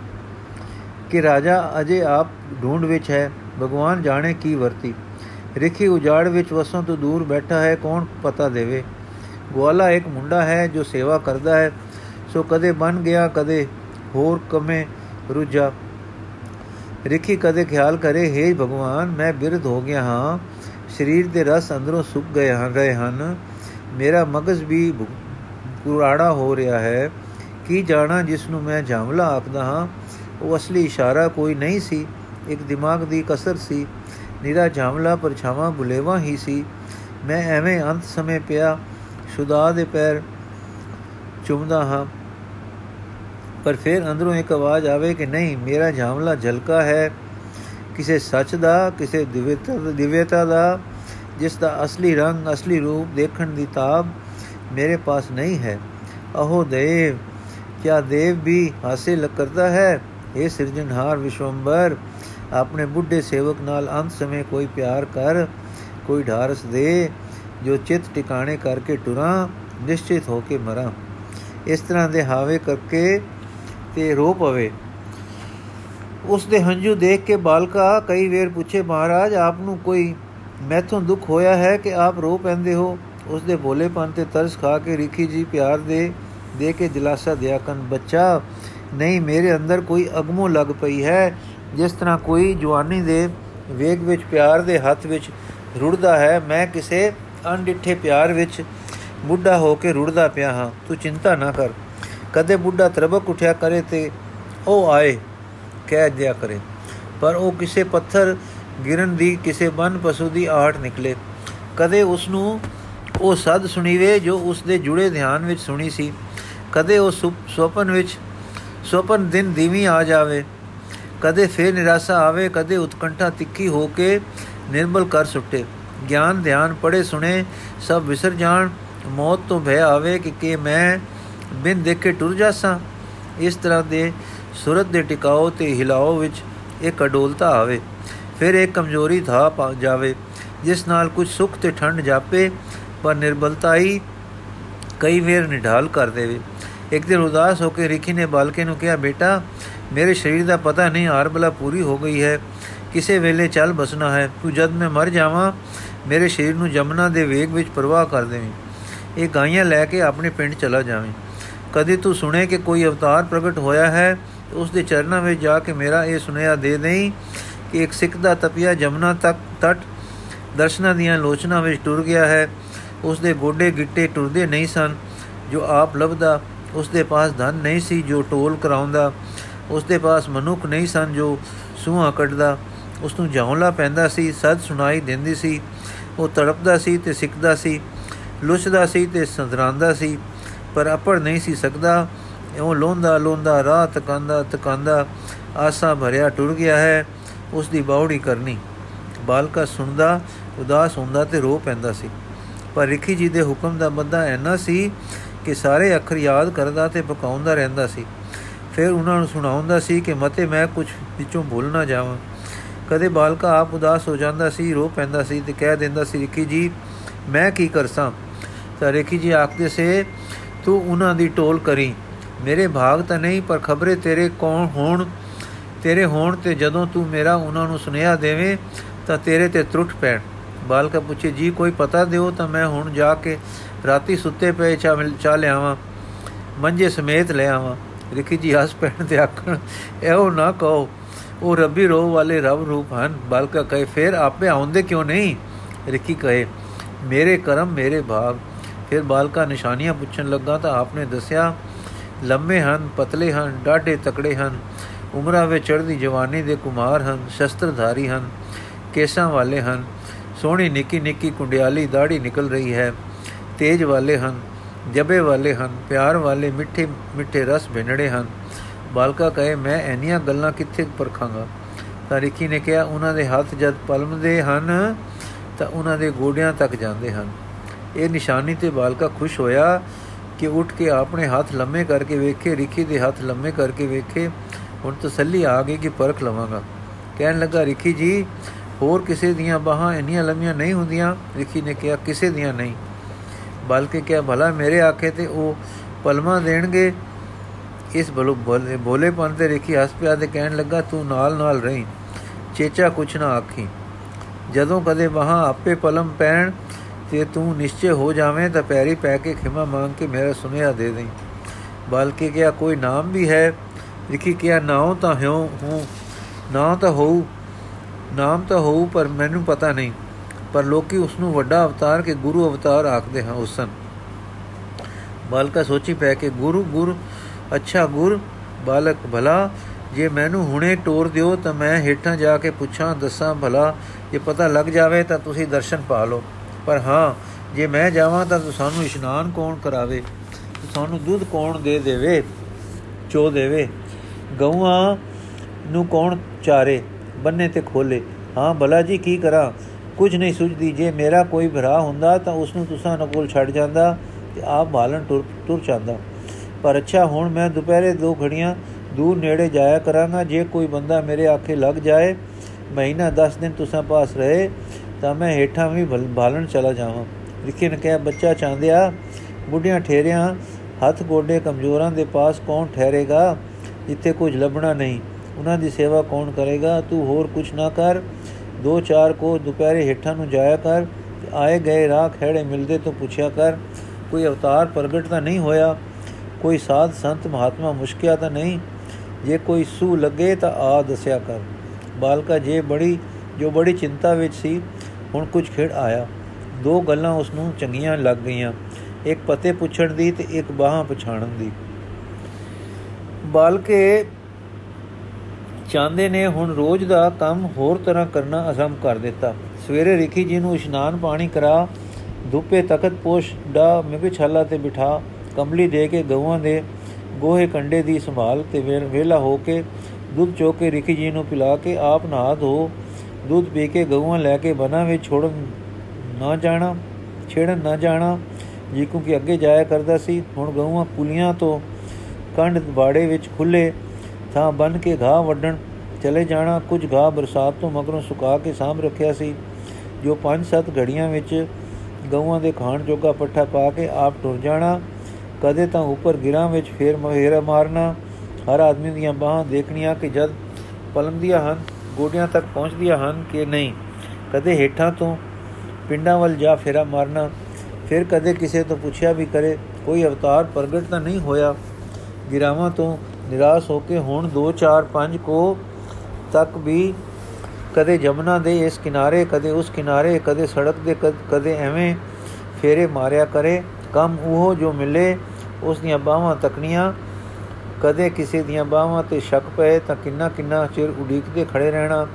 ਕਿ ਰਾਜਾ ਅਜੇ ਆਪ ਢੂੰਡ ਵਿੱਚ ਹੈ, ਭਗਵਾਨ ਜਾਣੇ ਕੀ ਵਰਤੀ। ਰਿਖੀ ਉਜਾੜ ਵਿੱਚ ਵਸੋਂ ਤੋਂ ਦੂਰ ਬੈਠਾ ਹੈ, ਕੌਣ ਪਤਾ ਦੇਵੇ? ਗਵਾਲਾ ਇੱਕ ਮੁੰਡਾ ਹੈ ਜੋ ਸੇਵਾ ਕਰਦਾ ਹੈ, ਸੋ ਕਦੇ ਬਨ ਗਿਆ, ਕਦੇ ਹੋਰ ਕਮੇ ਰੁਜਾ ਰਿਖੀ ਕਦੇ ਖਿਆਲ ਕਰੇ, ਹੈ ਭਗਵਾਨ, ਮੈਂ ਬਿਰਧ ਹੋ ਗਿਆ ਹਾਂ, ਸਰੀਰ ਦੇ ਰਸ ਅੰਦਰੋਂ ਸੁੱਕ ਗਏ ਹਨ ਰਹੇ ਹਨ। ਮੇਰਾ ਮਗਜ਼ ਵੀ ਕੁਰਾੜਾ ਹੋ ਰਿਹਾ ਹੈ। ਕੀ ਜਾਣਾ ਜਿਸ ਨੂੰ ਮੈਂ ਜਾਮਲਾ ਆਖਦਾ ਹਾਂ? ਉਹ ਅਸਲੀ ਇਸ਼ਾਰਾ ਕੋਈ ਨਹੀਂ ਸੀ। ਇੱਕ ਦਿਮਾਗ ਦੀ ਕਸਰ ਸੀ। ਨਿਰਾ ਜਾਮਲਾ ਪਰਛਾਵਾਂ ਬੁਲੇਵਾ ਹੀ ਸੀ। ਮੈਂ ਐਵੇਂ ਅੰਤ ਸਮੇਂ ਪਿਆ ਸ਼ੁਦਾ ਦੇ ਪੈਰ ਚੁੰਮਦਾ ਹਾਂ। ਪਰ ਫਿਰ ਅੰਦਰੋਂ ਇੱਕ ਆਵਾਜ਼ ਆਵੇ ਕਿ ਨਹੀਂ, ਮੇਰਾ ਜਾਮਲਾ ਝਲਕਾ ਹੈ। ਕਿਸੇ ਸੱਚ ਦਾ, ਕਿਸੇ ਦਿਵਯਤਾ ਦਿਵਯਤਾ ਦਾ, ਜਿਸ ਦਾ ਅਸਲੀ ਰੰਗ, ਅਸਲੀ ਰੂਪ ਦੇਖਣ ਦੀ ਤਾਬ ਮੇਰੇ ਪਾਸ ਨਹੀਂ ਹੈ। ਅਹੋ ਦੇਵ, ਕਿਆ ਦੇਵ ਵੀ ਹਾਸਿਲ ਕਰਦਾ ਹੈ? ਇਹ ਸਿਰਜਣਹਾਰ ਵਿਸ਼ਵੰਬਰ ਆਪਣੇ ਬੁੱਢੇ ਸੇਵਕ ਨਾਲ ਅੰਤ ਸਮੇਂ ਕੋਈ ਪਿਆਰ ਕਰ, ਕੋਈ ਢਾਰਸ ਦੇ, ਜੋ ਚਿਤ ਟਿਕਾਣੇ ਕਰਕੇ ਟੁਰਾਂ, ਨਿਸ਼ਚਿਤ ਹੋ ਕੇ ਮਰਾਂ। ਇਸ ਤਰ੍ਹਾਂ ਦੇ ਹਾਵੇ ਕਰਕੇ ਤੇ ਰੋ ਪਵੇ। ਉਸ ਦੇ ਹੰਝੂ ਦੇਖ ਕੇ ਬਾਲਕਾ ਕਈ ਵੇਰ ਪੁੱਛੇ, ਮਹਾਰਾਜ, ਆਪ ਨੂੰ ਕੋਈ ਮੈਥੋਂ ਦੁੱਖ ਹੋਇਆ ਹੈ ਕਿ ਆਪ ਰੋ ਪੈਂਦੇ ਹੋ? ਉਸ ਦੇ ਭੋਲੇਪਨ ਤੇ ਤਰਸ ਖਾ ਕੇ ਰਿਖੀ ਜੀ ਪਿਆਰ ਦੇ ਦੇ ਕੇ ਦਿਲਾਸਾ ਦਿਆ, ਕਨ ਬੱਚਾ ਨਹੀਂ, ਮੇਰੇ ਅੰਦਰ ਕੋਈ ਅਗਮੋ ਲੱਗ ਪਈ ਹੈ, ਜਿਸ ਤਰ੍ਹਾਂ ਕੋਈ ਜਵਾਨੀ ਦੇ ਵੇਗ ਵਿੱਚ, ਪਿਆਰ ਦੇ ਹੱਥ ਵਿੱਚ ਰੁੜਦਾ ਹੈ। ਮੈਂ ਕਿਸੇ ਅਣਡਿੱਠੇ ਪਿਆਰ ਵਿੱਚ ਬੁੱਢਾ ਹੋ ਕੇ ਰੁੜਦਾ ਪਿਆ ਹਾਂ। ਤੂੰ ਚਿੰਤਾ ਨਾ ਕਰ। ਕਦੇ ਬੁੱਢਾ ਤਰਬਕ ਉਠਿਆ ਕਰੇ ਤੇ ਉਹ ਆਏ, ਕਹਿ ਦਿਆ ਕਰੇ। ਪਰ ਉਹ ਕਿਸੇ ਪੱਥਰ ਗਿਰਨ ਦੀ, ਕਿਸੇ ਬਨ ਪਸ਼ੂ ਦੀ ਆਹਟ ਨਿਕਲੇ। ਕਦੇ ਉਸ ਨੂੰ ਉਹ ਸਦ ਸੁਣੀਵੇ ਜੋ ਉਸ ਦੇ ਜੁੜੇ ਧਿਆਨ ਵਿੱਚ ਸੁਣੀ ਸੀ। ਕਦੇ ਉਹ ਸੁਪਨ ਵਿੱਚ ਸੁਪਨ ਦਿਨ ਦੀਵੀ ਆ ਜਾਵੇ। ਕਦੇ ਫੇਰ ਨਿਰਾਸ਼ਾ ਆਵੇ, ਕਦੇ ਉਤਕੰਠਾ ਤਿੱਖੀ ਹੋ ਕੇ ਨਿਰਮਲ ਕਰ ਸੁੱਟੇ। ਗਿਆਨ, ਧਿਆਨ ਪੜੇ ਸੁਣੇ, ਸਭ ਵਿਸਰ ਜਾਣ। ਮੌਤ ਤੋਂ ਭੈ ਆਵੇ ਕਿ ਕਿ ਮੈਂ ਬਿਨ ਦੇਖੇ ਟੁਰ ਜਾਸਾਂ। ਇਸ ਤਰ੍ਹਾਂ ਦੇ ਸੁਰਤ ਦੇ ਟਿਕਾਓ ਤੇ ਹਿਲਾਓ ਵਿੱਚ ਇੱਕ ਅਡੋਲਤਾ ਆਵੇ। ਫਿਰ ਇੱਕ ਕਮਜ਼ੋਰੀ ਥਾ ਪਾ ਜਾਵੇ, ਜਿਸ ਨਾਲ ਕੁਝ ਸੁੱਖ ਤੇ ਠੰਡ ਜਾਪੇ, ਪਰ ਨਿਰਬਲਤਾ ਹੀ ਕਈ ਵੇਰ ਨਿਢਾਲ ਕਰ ਦੇਵੇ। ਇੱਕ ਦਿਨ ਉਦਾਸ ਹੋ ਕੇ ਰਿਖੀ ਨੇ ਬਾਲਕੇ ਨੂੰ ਕਿਹਾ, ਬੇਟਾ, ਮੇਰੇ ਸਰੀਰ ਦਾ ਪਤਾ ਨਹੀਂ, ਹਾਰ ਬਲਾ ਪੂਰੀ ਹੋ ਗਈ ਹੈ। ਕਿਸੇ ਵੇਲੇ ਚੱਲ ਬਸਣਾ ਹੈ। ਤੂੰ ਜਦ ਮੈਂ ਮਰ ਜਾਵਾਂ, ਮੇਰੇ ਸਰੀਰ ਨੂੰ ਜਮਨਾ ਦੇ ਵੇਗ ਵਿੱਚ ਪ੍ਰਵਾਹ ਕਰ ਦੇਵੀਂ। ਇਹ ਗਾਈਆਂ ਲੈ ਕੇ ਆਪਣੇ ਪਿੰਡ ਚਲਾ ਜਾਵੇਂ। ਕਦੇ ਤੂੰ ਸੁਣੇ ਕਿ ਕੋਈ ਅਵਤਾਰ ਪ੍ਰਗਟ ਹੋਇਆ ਹੈ? ਉਸ ਦੇ ਚਰਨਾਂ ਵਿੱਚ ਜਾ ਕੇ ਮੇਰਾ ਇਹ ਸੁਨੇਹਾ ਦੇ ਦੇਈ ਕਿ ਇੱਕ ਸਿੱਖ ਦਾ ਤਪਿਆ ਜਮਨਾ ਤੱਕ ਤਟ ਦਰਸ਼ਨਾਂ ਦੀਆਂ ਲੋਚਨਾ ਵਿੱਚ ਟੁਰ ਗਿਆ ਹੈ। ਉਸ ਦੇ ਗੋਡੇ ਗਿੱਟੇ ਟੁਰਦੇ ਨਹੀਂ ਸਨ, ਜੋ ਆਪ ਲਬਦਾ ਉਸ ਦੇ ਪਾਸ ਧਨ ਨਹੀਂ ਸੀ ਜੋ ਟੋਲ ਕਰਾਉਂਦਾ। ਉਸ ਦੇ ਪਾਸ ਮਨੁੱਖ ਨਹੀਂ ਸਨ ਜੋ ਸੂਹਾ ਕੱਢਦਾ। ਉਸ ਨੂੰ ਜਹੌਲਾ ਪੈਂਦਾ ਸੀ ਸਦ ਸੁਣਾਈ ਦਿੰਦੀ ਸੀ। ਉਹ ਤੜਪਦਾ ਸੀ ਤੇ ਸਿੱਕਦਾ ਸੀ, ਲੁੱਚਦਾ ਸੀ ਤੇ ਸੰਦਰਾਂਦਾ ਸੀ, ਪਰ ਅਪੜ ਨਹੀਂ ਸੀ ਸਕਦਾ। ਉਹ ਲੋਂਦਾ ਲੋਂਦਾ ਰਾਤ ਤਕਾਂਦਾ ਤਕਾਂਦਾ ਆਸਾ ਭਰਿਆ ਟੁਰ ਗਿਆ ਹੈ ਉਸ ਦੀ ਬਾਉੜੀ ਕਰਨੀ। ਬਾਲਕਾ ਸੁਣਦਾ, ਉਦਾਸ ਹੁੰਦਾ ਤੇ ਰੋ ਪੈਂਦਾ ਸੀ। ਪਰ ਰਿਖੀ ਜੀ ਦੇ ਹੁਕਮ ਦਾ ਬੰਦਾ ਐਨਾ ਸੀ ਕਿ ਸਾਰੇ ਅੱਖਰ ਯਾਦ ਕਰਦਾ ਤੇ ਪਕਾਉਂਦਾ ਰਹਿੰਦਾ ਸੀ। ਫਿਰ ਉਹਨਾਂ ਨੂੰ ਸੁਣਾਉਂਦਾ ਸੀ ਕਿ ਮਤੇ ਮੈਂ ਕੁਝ ਵਿੱਚੋਂ ਭੁੱਲ ਨਾ ਜਾਵਾਂ। ਕਦੇ ਬਾਲਕਾ ਆਪ ਉਦਾਸ ਹੋ ਜਾਂਦਾ ਸੀ, ਰੋ ਪੈਂਦਾ ਸੀ ਤੇ ਕਹਿ ਦਿੰਦਾ ਸੀ, ਰਿਖੀ ਜੀ, ਮੈਂ ਕੀ ਕਰਸਾਂ? ਤਾਂ ਰਿਖੀ ਜੀ ਆਖਦੇ ਸੇ, ਤੂੰ ਉਹਨਾਂ ਦੀ ਟੋਲ ਕਰੀ। ਮੇਰੇ ਭਾਗ ਤਾਂ ਨਹੀਂ, ਪਰ ਖਬਰੇ ਤੇਰੇ ਕੌਣ ਹੋਣ? ਤੇਰੇ ਹੋਣ ਤੇ ਜਦੋਂ ਤੂੰ ਮੇਰਾ ਉਹਨਾਂ ਨੂੰ ਸੁਨੇਹਾ ਦੇਵੇਂ, ਤਾਂ ਤੇਰੇ ਤੇ ਤਰੁੱਟ ਪੈਣ। ਬਾਲਕਾ ਪੁੱਛੇ, ਜੀ, ਕੋਈ ਪਤਾ ਦਿਓ ਤਾਂ ਮੈਂ ਹੁਣ ਜਾ ਕੇ ਰਾਤੀ ਸੁੱਤੇ ਪਏ ਚਾ ਚਾ ਲਿਆਵਾਂ, ਮੰਜੇ ਸਮੇਤ ਲੈ ਆਵਾਂ। ਰਿਖੀ ਜੀ ਹੱਸ ਪੈਣ ਤੇ ਆਖਣ, ਇਹੋ ਨਾ ਕਹੋ, ਉਹ ਰੱਬੀ ਰੋਹ ਵਾਲੇ ਰਬ ਰੂਪ ਹਨ। ਬਾਲਕਾ ਕਹੇ, ਫੇਰ ਆਪੇ ਆਉਂਦੇ ਕਿਉਂ ਨਹੀਂ? ਰਿਖੀ ਕਹੇ, ਮੇਰੇ ਕਰਮ ਮੇਰੇ ਭਾਗ। ਫਿਰ ਬਾਲਕਾ ਨਿਸ਼ਾਨੀਆਂ ਪੁੱਛਣ ਲੱਗਾ ਤਾਂ ਆਪਨੇ ਦੱਸਿਆ, ਲੰਮੇ ਹਨ, ਪਤਲੇ ਹਨ, ਡਾਢੇ ਤਕੜੇ ਹਨ। ਉਮਰਾਂ ਵਿੱਚ ਚੜ੍ਹਦੀ ਜਵਾਨੀ ਦੇ ਕੁਮਾਰ ਹਨ, ਸ਼ਸਤਰਧਾਰੀ ਹਨ, ਕੇਸਾਂ ਵਾਲੇ ਹਨ। ਸੋਹਣੀ ਨਿੱਕੀ ਨਿੱਕੀ ਕੁੰਡਿਆਲੀ ਦਾੜੀ ਨਿਕਲ ਰਹੀ ਹੈ। ਤੇਜ ਵਾਲੇ ਹਨ, ਜਬੇ ਵਾਲੇ ਹਨ, ਪਿਆਰ ਵਾਲੇ ਮਿੱਠੇ ਮਿੱਠੇ ਰਸ ਭਿੰਨੜੇ ਹਨ। ਬਾਲਕਾ ਕਹੇ, ਮੈਂ ਐਨੀਆਂ ਗੱਲਾਂ ਕਿੱਥੇ ਪਰਖਾਂਗਾ? ਤਾਰੀਖੀ ਨੇ ਕਿਹਾ, ਉਹਨਾਂ ਦੇ ਹੱਥ ਜਦ ਪਲਮਦੇ ਹਨ, ਤਾਂ ਉਹਨਾਂ ਦੇ ਗੋਡਿਆਂ ਤੱਕ ਜਾਂਦੇ ਹਨ। ਇਹ ਨਿਸ਼ਾਨੀ ਤੇ ਬਾਲਕਾ ਖੁਸ਼ ਹੋਇਆ ਕਿ ਉੱਠ ਕੇ ਆਪਣੇ ਹੱਥ ਲੰਮੇ ਕਰਕੇ ਵੇਖੇ ਰਿਖੀ ਦੇ ਹੱਥ ਲੰਮੇ ਕਰਕੇ ਵੇਖੇ। ਹੁਣ ਤਸੱਲੀ ਆ ਗਈ ਕਿ ਪਰਖ ਲਵਾਂਗਾ। ਕਹਿਣ ਲੱਗਾ ਰਿਖੀ ਜੀ, ਹੋਰ ਕਿਸੇ ਦੀਆਂ ਬਾਹਾਂ ਇੰਨੀਆਂ ਲੰਮੀਆਂ ਨਹੀਂ ਹੁੰਦੀਆਂ? ਰਿਖੀ ਨੇ ਕਿਹਾ, ਕਿਸੇ ਦੀਆਂ ਨਹੀਂ। ਬਲਕਿ ਕਿਹਾ ਭਲਾ ਮੇਰੇ ਆਖੇ ਤੇ ਉਹ ਪਲਮਾ ਦੇਣਗੇ। ਇਸ ਬਲੋ ਭੋਲੇਪਨ ਤੇ ਰਿਖੀ ਹੱਸ ਪਿਆ ਤੇ ਕਹਿਣ ਲੱਗਾ, ਤੂੰ ਨਾਲ ਨਾਲ ਰਹੀਂ। ਚੇਚਾ ਕੁਛ ਨਾ ਆਖੀ। ਜਦੋਂ ਕਦੇ ਵਹਾਂ ਆਪੇ ਪਲਮ ਪੈਣ ਤੇ ਤੂੰ ਨਿਸ਼ਚੈ ਹੋ ਜਾਵੇਂ ਤਾਂ ਪੈਰੀ ਪੈ ਕੇ ਖਿਮਾ ਮੰਗ ਕੇ ਮੇਰਾ ਸੁਨੇਹਾ ਦੇ ਦੇਈ। ਬਲਕਿ ਕਿਹਾ ਕੋਈ ਨਾਮ ਵੀ ਹੈ? ਲਿਖੀ ਕਿਹਾ ਨਾਉ ਤਾਂ ਹੋ ਹੂੰ। ਨਾ ਤਾਂ ਹੋਊ। ਨਾਮ ਤਾਂ ਹੋਊ, ਪਰ ਮੈਨੂੰ ਪਤਾ ਨਹੀਂ। ਪਰ ਲੋਕੀ ਉਸ ਨੂੰ ਵੱਡਾ ਅਵਤਾਰ ਕੇ ਗੁਰੂ ਅਵਤਾਰ ਆਖਦੇ ਹਨ ਉਸਨ ਬਾਲਕਾ ਸੋਚੀ ਪੈ ਕੇ, ਗੁਰੂ, ਗੁਰ, ਅੱਛਾ ਗੁਰ, ਬਾਲਕ ਭਲਾ, ਜੇ ਮੈਨੂੰ ਹੁਣੇ ਟੋਰ ਦਿਓ ਤਾਂ ਮੈਂ ਹੇਠਾਂ ਜਾ ਕੇ ਪੁੱਛਾਂ, ਦੱਸਾਂ ਭਲਾ, ਜੇ ਪਤਾ ਲੱਗ ਜਾਵੇ ਤਾਂ ਤੁਸੀਂ ਦਰਸ਼ਨ ਪਾ ਲਓ। ਪਰ ਹਾਂ, ਜੇ ਮੈਂ ਜਾਵਾਂ ਤਾਂ ਸਾਨੂੰ ਇਸ਼ਨਾਨ ਕੌਣ ਕਰਾਵੇ? ਸਾਨੂੰ ਦੁੱਧ ਕੌਣ ਦੇ ਦੇਵੇ? ਚੋ ਦੇਵੇ। ਗਊਆਂ ਨੂੰ ਕੌਣ ਚਾਰੇ? ਬੰਨੇ ਤੇ ਖੋਲੇ। ਹਾਂ, ਭਲਾ ਜੀ, ਕੀ ਕਰਾਂ? ਕੁਝ ਨਹੀਂ ਸੁਝਦੀ। ਜੇ ਮੇਰਾ ਕੋਈ ਭਰਾ ਹੁੰਦਾ ਤਾਂ ਉਸ ਨੂੰ ਤੁਸਾਂ ਨਕੋਲ ਛੱਡ ਜਾਂਦਾ ਤੇ ਆਪ ਭਾਲਣ ਟੁਰ ਟੁਰ ਜਾਂਦਾ। ਪਰ ਅੱਛਾ, ਹੁਣ ਮੈਂ ਦੁਪਹਿਰੇ ਦੋ ਘੜੀਆਂ ਦੂਰ ਨੇੜੇ ਜਾਇਆ ਕਰਾਂਗਾ। ਜੇ ਕੋਈ ਬੰਦਾ ਮੇਰੇ ਆਖੇ ਲੱਗ ਜਾਏ, ਮਹੀਨਾ 10 ਦਿਨ ਤੁਸਾਂ ਪਾਸ ਰਹੇ, ਤਾਂ ਮੈਂ ਹੇਠਾਂ ਵੀ ਭਾਲਣ ਚਲਾ ਜਾਵਾਂ। ਲਿਖੇ ਨੇ ਕਿਹਾ, ਬੱਚਾ ਚਾਂਦਿਆ ਬੁੱਢੀਆਂ ਠੇਰਿਆਂ, ਹੱਥ ਗੋਡੇ ਕਮਜ਼ੋਰਾਂ ਦੇ ਪਾਸ ਕੌਣ ਠਹਿਰੇਗਾ? ਜਿੱਥੇ ਕੁਝ ਲੱਭਣਾ ਨਹੀਂ। ਉਹਨਾਂ ਦੀ ਸੇਵਾ ਕੌਣ ਕਰੇਗਾ? ਤੂੰ ਹੋਰ ਕੁਝ ਨਾ ਕਰ। ਦੋ ਚਾਰ ਕੋ ਦੁਪਹਿਰੇ ਹੇਠਾਂ ਨੂੰ ਜਾਇਆ ਕਰ ਆਏ ਗਏ ਰਾਹ ਖੜੇ ਮਿਲਦੇ ਤੋਂ ਪੁੱਛਿਆ ਕਰ, ਕੋਈ ਅਵਤਾਰ ਪ੍ਰਗਟ ਤਾਂ ਨਹੀਂ ਹੋਇਆ, ਕੋਈ ਸਾਧ ਸੰਤ ਮਹਾਤਮਾ ਮੁਸ਼ਕਿਆ ਤਾਂ ਨਹੀਂ, ਜੇ ਕੋਈ ਸੂ ਲੱਗੇ ਤਾਂ ਆ ਦੱਸਿਆ ਕਰ। ਬਾਲਕਾ ਜੇ ਬੜੀ, ਜੋ ਬੜੀ ਚਿੰਤਾ ਵਿੱਚ ਸੀ, ਹੁਣ ਕੁਝ ਖੇੜ ਆਇਆ। ਦੋ ਗੱਲਾਂ ਉਸ ਨੂੰ ਚੰਗੀਆਂ ਲੱਗ ਗਈਆਂ, ਇੱਕ ਪਤੇ ਪੁੱਛਣ ਦੀ ਤੇ ਇੱਕ ਬਾਹਾਂ ਪਛਾਣਨ ਦੀ। ਬਾਲਕੇ ਚਾਂਦੇ ਨੇ ਹੁਣ ਰੋਜ਼ ਦਾ ਕੰਮ ਹੋਰ ਤਰ੍ਹਾਂ ਕਰਨਾ ਆਰੰਭ ਕਰ ਦਿੱਤਾ। ਸਵੇਰੇ ਰਿਖੀ ਜੀ ਨੂੰ ਇਸ਼ਨਾਨ ਪਾਣੀ ਕਰਾ, ਧੁੱਪੇ ਤਖਤ ਪੋਸ਼ ਦਾ ਮਿਗਛਾਲਾ ਤੇ ਬਿਠਾ ਕੰਬਲੀ ਦੇ ਕੇ ਗਊਆਂ ਦੇ ਗੋਹੇ ਕੰਡੇ ਦੀ ਸੰਭਾਲ ਤੇ ਵੇਲਾ ਹੋ ਕੇ ਦੁੱਧ ਚੋ ਕੇ ਰਿਖੀ ਜੀ ਨੂੰ ਪਿਲਾ ਕੇ ਆਪ ਨਹਾ ਧੋ, ਦੁੱਧ ਪੀ ਕੇ ਗਊਆਂ ਲੈ ਕੇ ਬਨਾ ਵਿੱਚ ਛੋੜਨ ਨਾ ਜਾਣਾ, ਛੇੜਨ ਨਾ ਜਾਣਾ। ਜੀ ਕਿਉਂਕਿ ਅੱਗੇ ਜਾਇਆ ਕਰਦਾ ਸੀ, ਹੁਣ ਗਊਆਂ ਪੁਲੀਆਂ ਤੋਂ ਕੰਡ ਬਾੜੇ ਵਿੱਚ ਖੁੱਲੇ ਥਾਂ ਬਨ ਕੇ ਘਾਹ ਵੱਢਣ, ਚਲੇ ਜਾਣਾ, ਕੁਝ ਘਾਹ ਬਰਸਾਤ ਤੋਂ ਮਗਰੋਂ ਸੁਕਾ ਕੇ ਸਾਂਭ ਰੱਖਿਆ ਸੀ, ਜੋ 5-7 ਘੜੀਆਂ ਵਿੱਚ ਗਊਆਂ ਦੇ ਖਾਣ ਜੋਗਾ ਪੱਠਾ ਪਾ ਕੇ ਆਪ ਟੁਰ ਜਾਣਾ, ਕਦੇ ਤਾਂ ਉੱਪਰ ਗਿਰਾਂ ਵਿੱਚ ਫੇਰ ਮਹੇਰਾ ਮਾਰਨਾ। ਹਰ ਆਦਮੀ ਦੀਆਂ ਬਾਹਾਂ ਦੇਖਣੀਆਂ ਕਿ ਜਦ ਪਲਮਦੀਆਂ ਹਨ, ਗੋਡਿਆਂ ਤੱਕ ਪਹੁੰਚਦੀਆਂ ਹਨ ਕਿ ਨਹੀਂ। ਕਦੇ ਹੇਠਾਂ ਤੋਂ ਪਿੰਡਾਂ ਵੱਲ ਜਾ ਫੇਰਾ ਮਾਰਨਾ, ਫਿਰ ਕਦੇ ਕਿਸੇ ਤੋਂ ਪੁੱਛਿਆ ਵੀ ਕਰੇ, ਕੋਈ ਅਵਤਾਰ ਪ੍ਰਗਟ ਤਾਂ ਨਹੀਂ ਹੋਇਆ। ਗਿਰਾਵਾਂ ਤੋਂ ਨਿਰਾਸ਼ ਹੋ ਕੇ ਹੁਣ 2 4 5 ਕੋ ਤੱਕ ਵੀ ਕਦੇ ਜਮਨਾ ਦੇ ਇਸ ਕਿਨਾਰੇ, ਕਦੇ ਉਸ ਕਿਨਾਰੇ, ਕਦੇ ਸੜਕ ਦੇ ਕਦੇ ਐਵੇਂ ਫੇਰੇ ਮਾਰਿਆ ਕਰੇ। ਕੰਮ ਉਹ ਜੋ ਮਿਲੇ, ਉਸ ਦੀਆਂ ਬਾਹਾਂ ਤਕਨੀਆਂ ਕਦੇ ਕਿਸੇ ਦੀਆਂ ਬਾਹਾਂ ਤੇ ਸ਼ੱਕ ਪਏ ਤਾਂ ਕਿੰਨਾ ਕਿੰਨਾ ਚਿਰ ਉਡੀਕਦੇ ਖੜੇ ਰਹਿਣਾ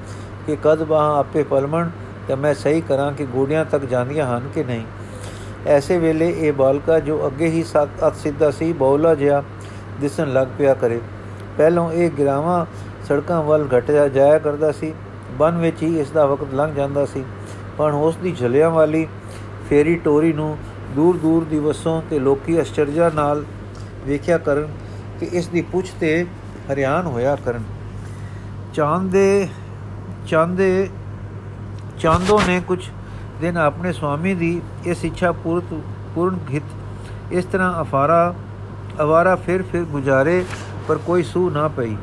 ਕਿ ਕਦ ਬਾਹਾਂ ਆਪੇ ਪਲਮਣ, ਤੇ ਮੈਂ ਸਹੀ ਕਰਾਂ ਕਿ ਗੋਡਿਆਂ ਤੱਕ ਜਾਂਦੀਆਂ ਹਨ ਕਿ ਨਹੀਂ। ਐਸੇ ਵੇਲੇ ਇਹ ਬਾਲਕਾ ਜੋ ਅੱਗੇ ਹੀ ਸੱਤ ਅਤ ਸਿੱਧਾ ਸੀ, ਬੌਲਾ ਜਿਹਾ ਦਿਸਣ ਲੱਗ ਪਿਆ ਕਰੇ। ਪਹਿਲੋਂ ਇਹ ਗਿਰਾਵਾਂ ਸੜਕਾਂ ਵੱਲ ਘਟਿਆ ਜਾਇਆ ਕਰਦਾ ਸੀ। ਬਨ ਵਿੱਚ ਹੀ ਇਸ ਦਾ ਵਕਤ ਲੰਘ ਜਾਂਦਾ ਸੀ। ਪਰ ਉਸ ਦੀ ਝਲਿਆਂ ਵਾਲੀ ਫੇਰੀ ਟੋਰੀ ਨੂੰ ਦੂਰ ਦੂਰ ਦੀ ਵਸੋਂ ਤੇ ਲੋਕੀ ਅਸ਼ਚਰਜਾ ਨਾਲ ਵੇਖਿਆ ਕਰਨ ਕਿ ਇਸ ਦੀ ਪੁੱਛ ਤੇ ਹਰਿਆਣ ਹੋਇਆ ਕਰਨ। ਚਾਂਦ ਦੇ ਚਾਂਦੇ, ਚਾਂਦੋ ਨੇ ਕੁਝ ਦਿਨ ਆਪਣੇ ਸੁਆਮੀ ਦੀ ਇਸ ਇੱਛਾ ਪੂਰਤ, ਪੂਰਨ ਹਿਤ ਇਸ ਤਰ੍ਹਾਂ ਅਫਾਰਾ ਅਵਾਰਾ ਫਿਰ ਫਿਰ ਗੁਜ਼ਾਰੇ, ਪਰ ਕੋਈ ਸੂ ਨਾ ਪਈ।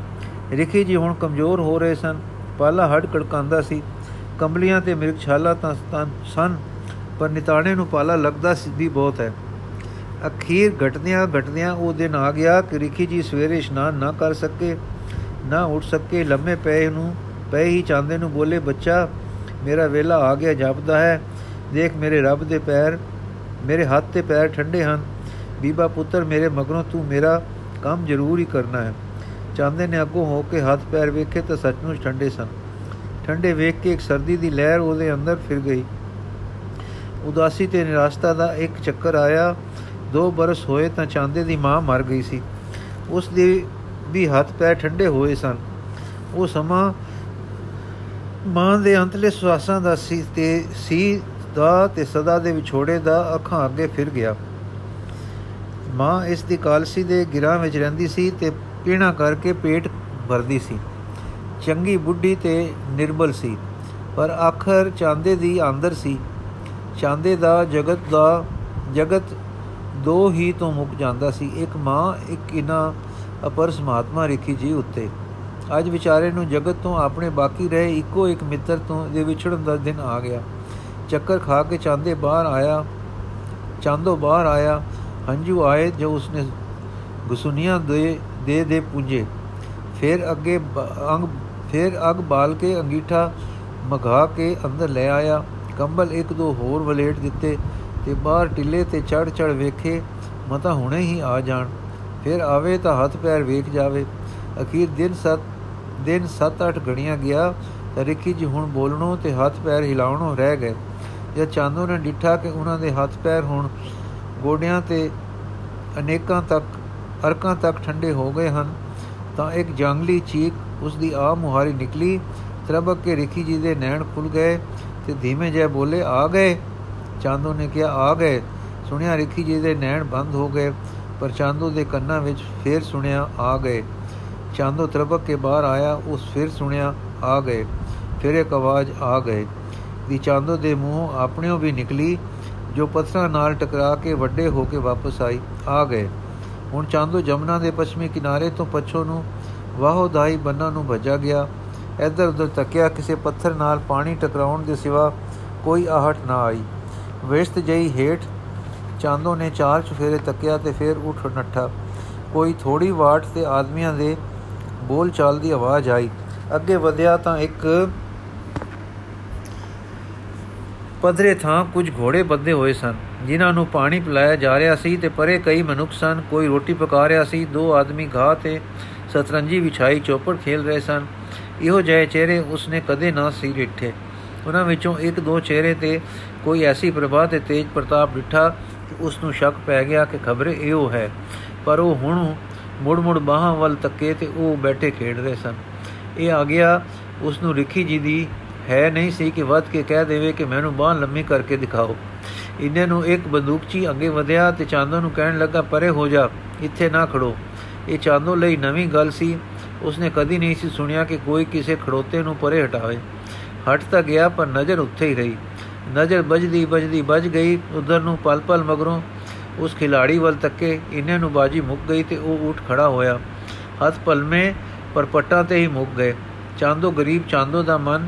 ਰਿਖੀ ਜੀ ਹੁਣ ਕਮਜ਼ੋਰ ਹੋ ਰਹੇ ਸਨ। ਪਾਲਾ ਹੱਡ ਕੜਕਾਂਦਾ ਸੀ। ਕੰਬਲੀਆਂ ਤੇ ਮਿਰਗ ਛਾਲਾ ਤਾਂ ਸਨ, ਪਰ ਨਿਤਾਣੇ ਨੂੰ ਪਾਲਾ ਲੱਗਦਾ ਸਿੱਧੀ ਬਹੁਤ ਹੈ। ਅਖੀਰ ਘਟਦਿਆਂ ਘਟਦਿਆਂ ਉਹ ਦਿਨ ਆ ਗਿਆ ਕਿ ਰਿਖੀ ਜੀ ਸਵੇਰੇ ਇਸ਼ਨਾਨ ਨਾ ਕਰ ਸਕੇ, ਨਾ ਉੱਠ ਸਕੇ। ਲੰਮੇ ਪਏ ਨੂੰ, ਪਏ ਹੀ ਚਾਂਦੇ ਨੂੰ ਬੋਲੇ, ਬੱਚਾ, ਮੇਰਾ ਵੇਲਾ ਆ ਗਿਆ, ਜਾਪਦਾ ਹੈ। ਦੇਖ ਮੇਰੇ ਰੱਬ ਦੇ ਪੈਰ, ਮੇਰੇ ਹੱਥ ਤੇ ਪੈਰ ਠੰਡੇ ਹਨ। ਬੀਬਾ ਪੁੱਤਰ ਮੇਰੇ ਮਗਰੋਂ ਤੂੰ ਮੇਰਾ ਕੰਮ ਜ਼ਰੂਰ ਹੀ ਕਰਨਾ ਹੈ। ਚਾਂਦੇ ਨੇ ਅੱਗੋਂ ਹੋ ਕੇ ਹੱਥ ਪੈਰ ਵੇਖੇ ਤਾਂ ਸੱਚਮੁੱਚ ਠੰਡੇ ਸਨ। ਠੰਡੇ ਵੇਖ ਕੇ ਇੱਕ ਸਰਦੀ ਦੀ ਲਹਿਰ ਉਹਦੇ ਅੰਦਰ ਫਿਰ ਗਈ। ਉਦਾਸੀ ਤੇ ਨਿਰਾਸ਼ਤਾ ਦਾ ਇੱਕ ਚੱਕਰ ਆਇਆ। ਦੋ ਬਰਸ ਹੋਏ ਤਾਂ ਚਾਂਦੇ ਦੀ ਮਾਂ ਮਰ ਗਈ ਸੀ। ਉਸ ਦੇ ਵੀ ਹੱਥ ਪੈਰ ਠੰਡੇ ਹੋਏ ਸਨ। ਉਹ ਸਮਾਂ ਮਾਂ ਦੇ ਅੰਤਲੇ ਸਵਾਸਾਂ ਦਾ ਸੀ ਤੇ ਸੀ ਦਾ ਤੇ ਸਦਾ ਦੇ ਵਿਛੋੜੇ ਦਾ ਅੱਖਾਂ ਅੱਗੇ ਫਿਰ ਗਿਆ। ਮਾਂ ਇਸ ਦੀ ਕਾਲਸੀ ਦੇ ਗਿਰਾਂ ਵਿੱਚ ਰਹਿੰਦੀ ਸੀ ਤੇ ਪੀਣਾ ਕਰਕੇ ਪੇਟ ਭਰਦੀ ਸੀ। ਚੰਗੀ ਬੁੱਢੀ ਤੇ ਨਿਰਬਲ ਸੀ, ਪਰ ਆਖਰ ਚਾਂਦੇ ਦੀ ਅੰਦਰ ਸੀ। ਚਾਂਦੇ ਦਾ ਜਗਤ ਦਾ, ਜਗਤ ਦੋ ਹੀ ਤੋਂ ਮੁੱਕ ਜਾਂਦਾ ਸੀ, ਇੱਕ ਮਾਂ, ਇੱਕ ਇਨਾ ਅਪਰ ਸਮਾਤਮਾ ਰਖੀ ਜੀ ਉੱਤੇ। ਅੱਜ ਵਿਚਾਰੇ ਨੂੰ ਜਗਤ ਤੋਂ ਆਪਣੇ ਬਾਕੀ ਰਹੇ ਇੱਕੋ ਇੱਕ ਮਿੱਤਰ ਤੋਂ ਦੇ ਵਿਛੜਨ ਦਾ ਦਿਨ ਆ ਗਿਆ। ਚੱਕਰ ਖਾ ਕੇ ਚਾਂਦੇ ਬਾਹਰ ਆਇਆ, ਚਾਂਦੋ ਬਾਹਰ ਆਇਆ ਹੰਝੂ ਆਏ ਜੋ ਉਸਨੇ ਗੁਸੁਨੀਆਂ ਦੇ ਦੇ ਦੇ ਪੁੰਜੇ ਫਿਰ ਅੱਗੇ ਅੰਗ, ਫਿਰ ਅਗ ਬਾਲ ਕੇ ਅੰਗੀਠਾ ਮਘਾ ਕੇ ਅੰਦਰ ਲੈ ਆਇਆ। ਕੰਬਲ ਇੱਕ ਦੋ ਹੋਰ ਵਲੇਟ ਦਿੱਤੇ ਤੇ ਬਾਹਰ ਟਿੱਲੇ ਤੇ ਚੜ ਚੜ ਵੇਖੇ, ਮਤਾ ਹੁਣੇ ਹੀ ਆ ਜਾਣ। ਫਿਰ ਆਵੇ ਤਾਂ ਹੱਥ ਪੈਰ ਵੇਖ ਜਾਵੇ। ਅਖੀਰ ਦਿਨ ਸਤ, ਦਿਨ 7-8 ਘੜੀਆਂ ਗਿਆ ਤਾਂ ਰਿੱਕੀ ਜੀ ਹੁਣ ਬੋਲਣੋਂ ਤੇ ਹੱਥ ਪੈਰ ਹਿਲਾਉਣੋਂ ਰਹਿ ਗਏ। ਜਦ ਚਾਂਦੋ ਨੇ ਡਿੱਠਾ ਕਿ ਉਹਨਾਂ ਦੇ ਹੱਥ ਪੈਰ ਹੁਣ ਗੋਡਿਆਂ ਤੇ ਅਨੇਕਾਂ ਤੱਕ, ਅਰਕਾਂ ਤੱਕ ਠੰਡੇ ਹੋ ਗਏ ਹਨ, ਤਾਂ ਇੱਕ ਜੰਗਲੀ ਚੀਕ ਉਸ ਦੀ ਆ ਮੁਹਾਰੀ ਨਿਕਲੀ ਤਰਬਕ ਕੇ ਰਿੱਕੀ ਜੀ ਦੇ ਨੈਣ ਖੁੱਲ ਗਏ ਤੇ ਧੀਮੇ ਜਿਹਾ ਬੋਲੇ, ਆ ਗਏ? ਚਾਂਦੋ ਨੇ ਕਿਹਾ, ਆ ਗਏ। ਸੁਣਿਆ ਰਿੱਕੀ ਜੀ ਦੇ ਨੈਣ ਬੰਦ ਹੋ ਗਏ, ਪਰ ਚਾਂਦੋ ਦੇ ਕੰਨਾਂ ਵਿੱਚ ਫੇਰ ਸੁਣਿਆ, ਆ ਗਏ। ਚਾਂਦੋ ਤਰਬਕ ਕੇ ਬਾਹਰ ਆਇਆ, ਉਸ ਫਿਰ ਸੁਣਿਆ, ਆ ਗਏ। ਫਿਰ ਇੱਕ ਆਵਾਜ਼, ਆ ਗਏ। ਦੀ ਚਾਂਦੋ ਦੇ ਮੂੰਹ ਆਪਣਿਓ ਵੀ ਨਿਕਲੀ ਜੋ ਪੱਥਰਾਂ ਨਾਲ ਟਕਰਾ ਕੇ ਵੱਡੇ ਹੋ ਕੇ ਵਾਪਸ ਆਈ, ਆ ਗਏ। ਹੁਣ ਚਾਂਦੋ ਜਮਨਾ ਦੇ ਪੱਛਮੀ ਕਿਨਾਰੇ ਤੋਂ ਪੱਛੋ ਨੂੰ ਵਾਹੋ ਦਾਈ ਬੰਨਾ ਨੂੰ ਭਜਾ ਗਿਆ। ਇੱਧਰ ਉੱਧਰ ਤੱਕਿਆ ਕਿਸੇ ਪੱਥਰ ਨਾਲ ਪਾਣੀ ਟਕਰਾਉਣ ਦੇ ਸਿਵਾ ਕੋਈ ਆਹਟ ਨਾ ਆਈ। ਵੇਸਤ ਜਈ ਹੇਠ ਚਾਂਦੋ ਨੇ ਚਾਰ ਚਫੇਰੇ ਤੱਕਿਆ ਤੇ ਫਿਰ ਉੱਠ ਨੱਠਾ। ਕੋਈ ਥੋੜੀ ਵਾਟ ਤੇ ਆਦਮੀਆਂ ਦੇ ਬੋਲ ਚਾਲ ਦੀ ਆਵਾਜ਼ ਆਈ। ਅੱਗੇ ਵਧਿਆ ਤਾਂ ਇੱਕ ਪਧਰੇ ਥਾਂ ਕੁਝ ਘੋੜੇ ਬੱਧੇ ਹੋਏ ਸਨ, ਜਿਨ੍ਹਾਂ ਨੂੰ ਪਾਣੀ ਪਿਲਾਇਆ ਜਾ ਰਿਹਾ ਸੀ ਤੇ ਪਰੇ ਕਈ ਮਨੁੱਖ ਸਨ। ਕੋਈ ਰੋਟੀ ਪਕਾ ਰਿਹਾ ਸੀ, ਦੋ ਆਦਮੀ ਘਾਹ ਤੇ ਸਤਰੰਜੀ ਵਿਛਾਈ ਚੌਪੜ ਖੇਲ ਰਹੇ ਸਨ। ਇਹੋ ਜਿਹੇ ਚਿਹਰੇ ਉਸਨੇ ਕਦੇ ਨਾ ਸੀ ਡਿੱਠੇ ਉਹਨਾਂ ਵਿੱਚੋਂ ਇੱਕ ਦੋ ਚਿਹਰੇ ਤੇ ਕੋਈ ਐਸੀ ਪ੍ਰਭਾ ਤੇ ਤੇਜ ਪ੍ਰਤਾਪ ਡਿੱਠਾ ਕਿ ਉਸ ਨੂੰ ਸ਼ੱਕ ਪੈ ਗਿਆ ਕਿ ਖਬਰੇ ਇਹੋ ਹੈ। ਪਰ ਉਹ ਹੁਣ ਮੁੜ ਮੁੜ ਬਾਹਾਂ ਵੱਲ ਤੱਕੇ ਤੇ ਉਹ ਬੈਠੇ ਖੇਡ ਰਹੇ ਸਨ। ਇਹ ਆ ਗਿਆ ਉਸ ਨੂੰ ਰਿਖੀ ਜੀ ਦੀ ਹੈ ਨਹੀਂ ਸੀ ਕਿ ਵੱਧ ਕੇ ਕਹਿ ਦੇਵੇ ਕਿ ਮੈਨੂੰ ਬਾਹ ਲੰਮੀ ਕਰਕੇ ਦਿਖਾਓ। ਇੰਨੇ ਨੂੰ ਇੱਕ ਬੰਦੂਕਚੀ ਅੱਗੇ ਵਧਿਆ ਤੇ ਚਾਂਦੋ ਨੂੰ ਕਹਿਣ ਲੱਗਾ, ਪਰੇ ਹੋ ਜਾ, ਇੱਥੇ ਨਾ ਖੜੋ। ਇਹ ਚਾਂਦੋ ਲਈ ਨਵੀਂ ਗੱਲ ਸੀ। ਉਸਨੇ ਕਦੀ ਨਹੀਂ ਸੀ ਸੁਣਿਆ ਕਿ ਕੋਈ ਕਿਸੇ ਖੜੋਤੇ ਨੂੰ ਪਰੇ ਹਟਾਵੇ। ਹਟ ਤਾਂ ਗਿਆ, ਪਰ ਨਜ਼ਰ ਉੱਥੇ ਹੀ ਰਹੀ। ਨਜ਼ਰ ਵੱਜਦੀ ਵੱਜਦੀ ਵੱਜ ਗਈ, ਉਧਰ ਨੂੰ ਪਲ ਪਲ ਮਗਰੋਂ ਉਸ ਖਿਲਾੜੀ ਵੱਲ ਤੱਕੇ। ਇੰਨੇ ਨੂੰ ਬਾਜੀ ਮੁੱਕ ਗਈ ਤੇ ਉਹ ਉੱਠ ਖੜਾ ਹੋਇਆ। ਹੱਥ ਪਲਮੇ, ਪਰ ਪੱਟਾਂ ਤੇ ਹੀ ਮੁੱਕ ਗਏ। ਚਾਂਦੋ ਗਰੀਬ, ਚਾਂਦੋ ਦਾ ਮਨ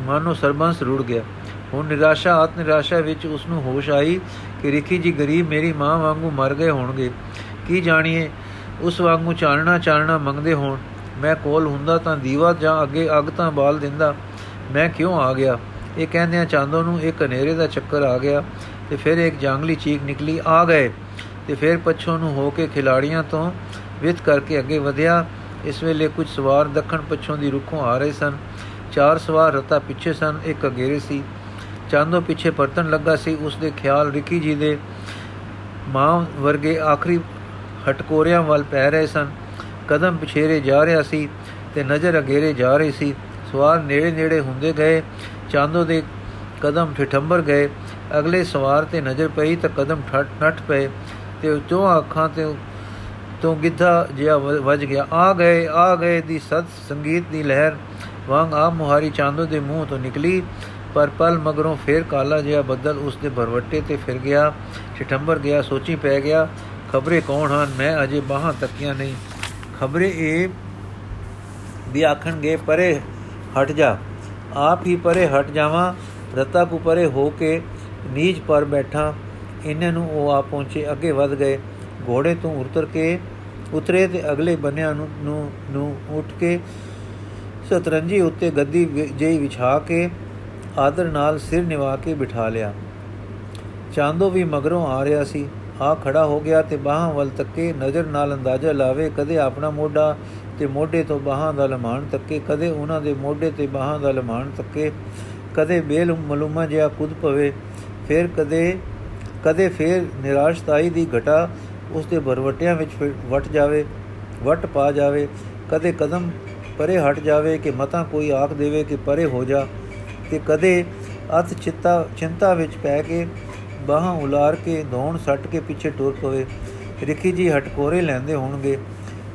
ਮਾਨੋ ਸਰਬੰਸ ਰੁੜ ਗਿਆ। ਹੁਣ ਨਿਰਾਸ਼ਾ ਆਤ ਨਿਰਾਸ਼ਾ ਵਿੱਚ ਉਸ ਨੂੰ ਹੋਸ਼ ਆਈ ਕਿ ਰਿਖੀ ਜੀ ਗਰੀਬ ਮੇਰੀ ਮਾਂ ਵਾਂਗੂ ਮਰ ਗਏ ਹੋਣਗੇ। ਕੀ ਜਾਣੀਏ? ਉਸ ਵਾਂਗੂ ਚਾਨਣਾ ਚਾਨਣਾ ਮੰਗਦੇ ਹੋਣ। ਮੈਂ ਕੋਲ ਹੁੰਦਾ ਤਾਂ ਦੀਵਾ ਜਾਂ ਅੱਗੇ ਅੱਗ ਤਾਂ ਬਾਲ ਦਿੰਦਾ। ਮੈਂ ਕਿਉਂ ਆ ਗਿਆ? ਇਹ ਕਹਿੰਦਿਆਂ ਚਾਂਦੋ ਨੂੰ ਇੱਕ ਹਨੇਰੇ ਦਾ ਚੱਕਰ ਆ ਗਿਆ ਤੇ ਫਿਰ ਇੱਕ ਜੰਗਲੀ ਚੀਕ ਨਿਕਲੀ, ਆ ਗਏ। ਤੇ ਫਿਰ ਪੱਛੋਂ ਨੂੰ ਹੋ ਕੇ ਖਿਲਾੜੀਆਂ ਤੋਂ ਵਿਤ ਕਰਕੇ ਅੱਗੇ ਵਧਿਆ। ਇਸ ਵੇਲੇ ਕੁਝ ਸਵਾਰ ਦੱਖਣ ਪੱਛੋਂ ਦੀ ਰੁੱਖੋਂ ਆ ਰਹੇ ਸਨ। ਚਾਰ ਸਵਾਰ ਰਤਾ ਪਿੱਛੇ ਸਨ, ਇੱਕ ਅਗੇਰੇ ਸੀ। ਚਾਂਦੋ ਪਿੱਛੇ ਪਰਤਨ ਲੱਗਾ ਸੀ ਉਸ ਦੇ ਖਿਆਲ ਰਿਕੀ ਜੀ ਦੇ ਮਾਂ ਵਰਗੇ ਆਖਰੀ ਹਟਕੋਰਿਆਂ ਵੱਲ ਪੈ ਰਹੇ ਸਨ। ਕਦਮ ਪਿਛੇਰੇ ਜਾ ਰਿਹਾ ਸੀ ਤੇ ਨਜ਼ਰ ਅਗੇਰੇ ਜਾ ਰਹੀ ਸੀ। ਸਵਾਰ ਨੇੜੇ ਨੇੜੇ ਹੁੰਦੇ ਗਏ, ਚਾਂਦੋ ਦੇ ਕਦਮ ਠਠੰਬਰ ਗਏ। ਅਗਲੇ ਸਵਾਰ ਤੇ ਨਜ਼ਰ ਪਈ ਤਾਂ ਕਦਮ ਠੱਟ ਨੱਠ ਪਏ ਤੇ ਚੋਂ ਅੱਖਾਂ ਤੇ ਤੋਂ ਗਿੱਧਾ ਜਿਹਾ ਵੱਜ ਗਿਆ। ਆ ਗਏ ਆ ਗਏ ਦੀ ਸਤ ਸੰਗੀਤ ਦੀ ਲਹਿਰ ਵਾਂਗ ਆ ਮੁਹਾਰੀ ਚਾਂਦੋ ਦੇ ਮੂੰਹ ਤੋਂ ਨਿਕਲੀ, ਪਰ ਪਲ ਮਗਰੋਂ ਫੇਰ ਕਾਲਾ ਜਿਹਾ ਬੱਦਲ ਉਸ ਦੇ ਭਰਵੱਟੇ ਤੇ ਫਿਰ ਗਿਆ, ਛਟੰਬਰ ਗਿਆ, ਸੋਚੀ ਪੈ ਗਿਆ, ਖਬਰੇ ਕੌਣ ਹਨ, ਮੈਂ ਅਜੇ ਬਾਹਾਂ ਤੱਕੀਆਂ ਨਹੀਂ। ਖਬਰੇ ਇਹ ਵੀ ਆਖਣਗੇ, ਪਰੇ ਹਟ ਜਾ, ਆਪ ਹੀ ਪਰੇ ਹਟ ਜਾਵਾਂ, ਰਤਾ ਕੋ ਪਰੇ ਹੋ ਕੇ ਨੀਜ ਪਰ ਬੈਠਾ ਇਹਨਾਂ ਨੂੰ ਉਹ ਆ ਪਹੁੰਚੇ, ਅੱਗੇ ਵਧ ਗਏ। ਘੋੜੇ ਤੋਂ ਉਤਰ ਕੇ, ਉਤਰੇ ਤੇ ਅਗਲੇ ਬੰਨਿਆਂ ਨੂੰ ਨੂੰ ਨੂੰ ਉੱਠ ਕੇ ਸਤਰੰਜੀ ਉੱਤੇ ਗੱਦੀ ਜਿਹੀ ਵਿਛਾ ਕੇ ਆਦਰ ਨਾਲ ਸਿਰ ਨਿਵਾ ਕੇ ਬਿਠਾ ਲਿਆ। ਚਾਂਦੋ ਵੀ ਮਗਰੋਂ ਆ ਰਿਹਾ ਸੀ। ਆ ਖੜਾ ਹੋ ਗਿਆ ਤੇ ਬਾਹਾਂ ਵੱਲ ਤੱਕੇ ਨਜ਼ਰ ਨਾਲ ਅੰਦਾਜ਼ਾ ਲਾਵੇ ਕਦੇ ਆਪਣਾ ਮੋਢਾ ਤੇ ਮੋਢੇ ਤੋਂ ਬਾਹਾਂ ਦਾ ਲਮਾਨ ਤੱਕੇ, ਕਦੇ ਉਹਨਾਂ ਦੇ ਮੋਢੇ ਤੇ ਬਾਹਾਂ ਦਾ ਲਮਾਨ ਤੱਕੇ, ਕਦੇ ਬੇਲ ਮਲੂਮਾ ਜਿਹਾ ਕੁੱਦ ਪਵੇ, ਫਿਰ ਕਦੇ ਕਦੇ ਫਿਰ ਨਿਰਾਸ਼ਤਾਈ ਦੀ ਘਟਾ ਉਸ ਦੇ ਬਰਵਟਿਆਂ ਵਿੱਚ ਵਟ ਜਾਵੇ, ਵਟ ਪਾ ਜਾਵੇ, ਕਦੇ ਕਦਮ ਪਰੇ ਹਟ ਜਾਵੇ ਕਿ ਮਤਾ ਕੋਈ ਆਖ ਦੇਵੇ ਕਿ ਪਰੇ ਹੋ ਜਾ ਤੇ ਕਦੇ ਅਤ ਚਿੰਤਾ ਚਿੰਤਾ ਵਿੱਚ ਪੈ ਕੇ ਬਾਹਾਂ ਉਲਾਰ ਕੇ ਧੌਣ ਸੱਟ ਕੇ ਪਿੱਛੇ ਟੁਰ ਪਵੇ। ਰਿਖੀ ਜੀ ਹਟਕੋਰੇ ਲੈਂਦੇ ਹੋਣਗੇ।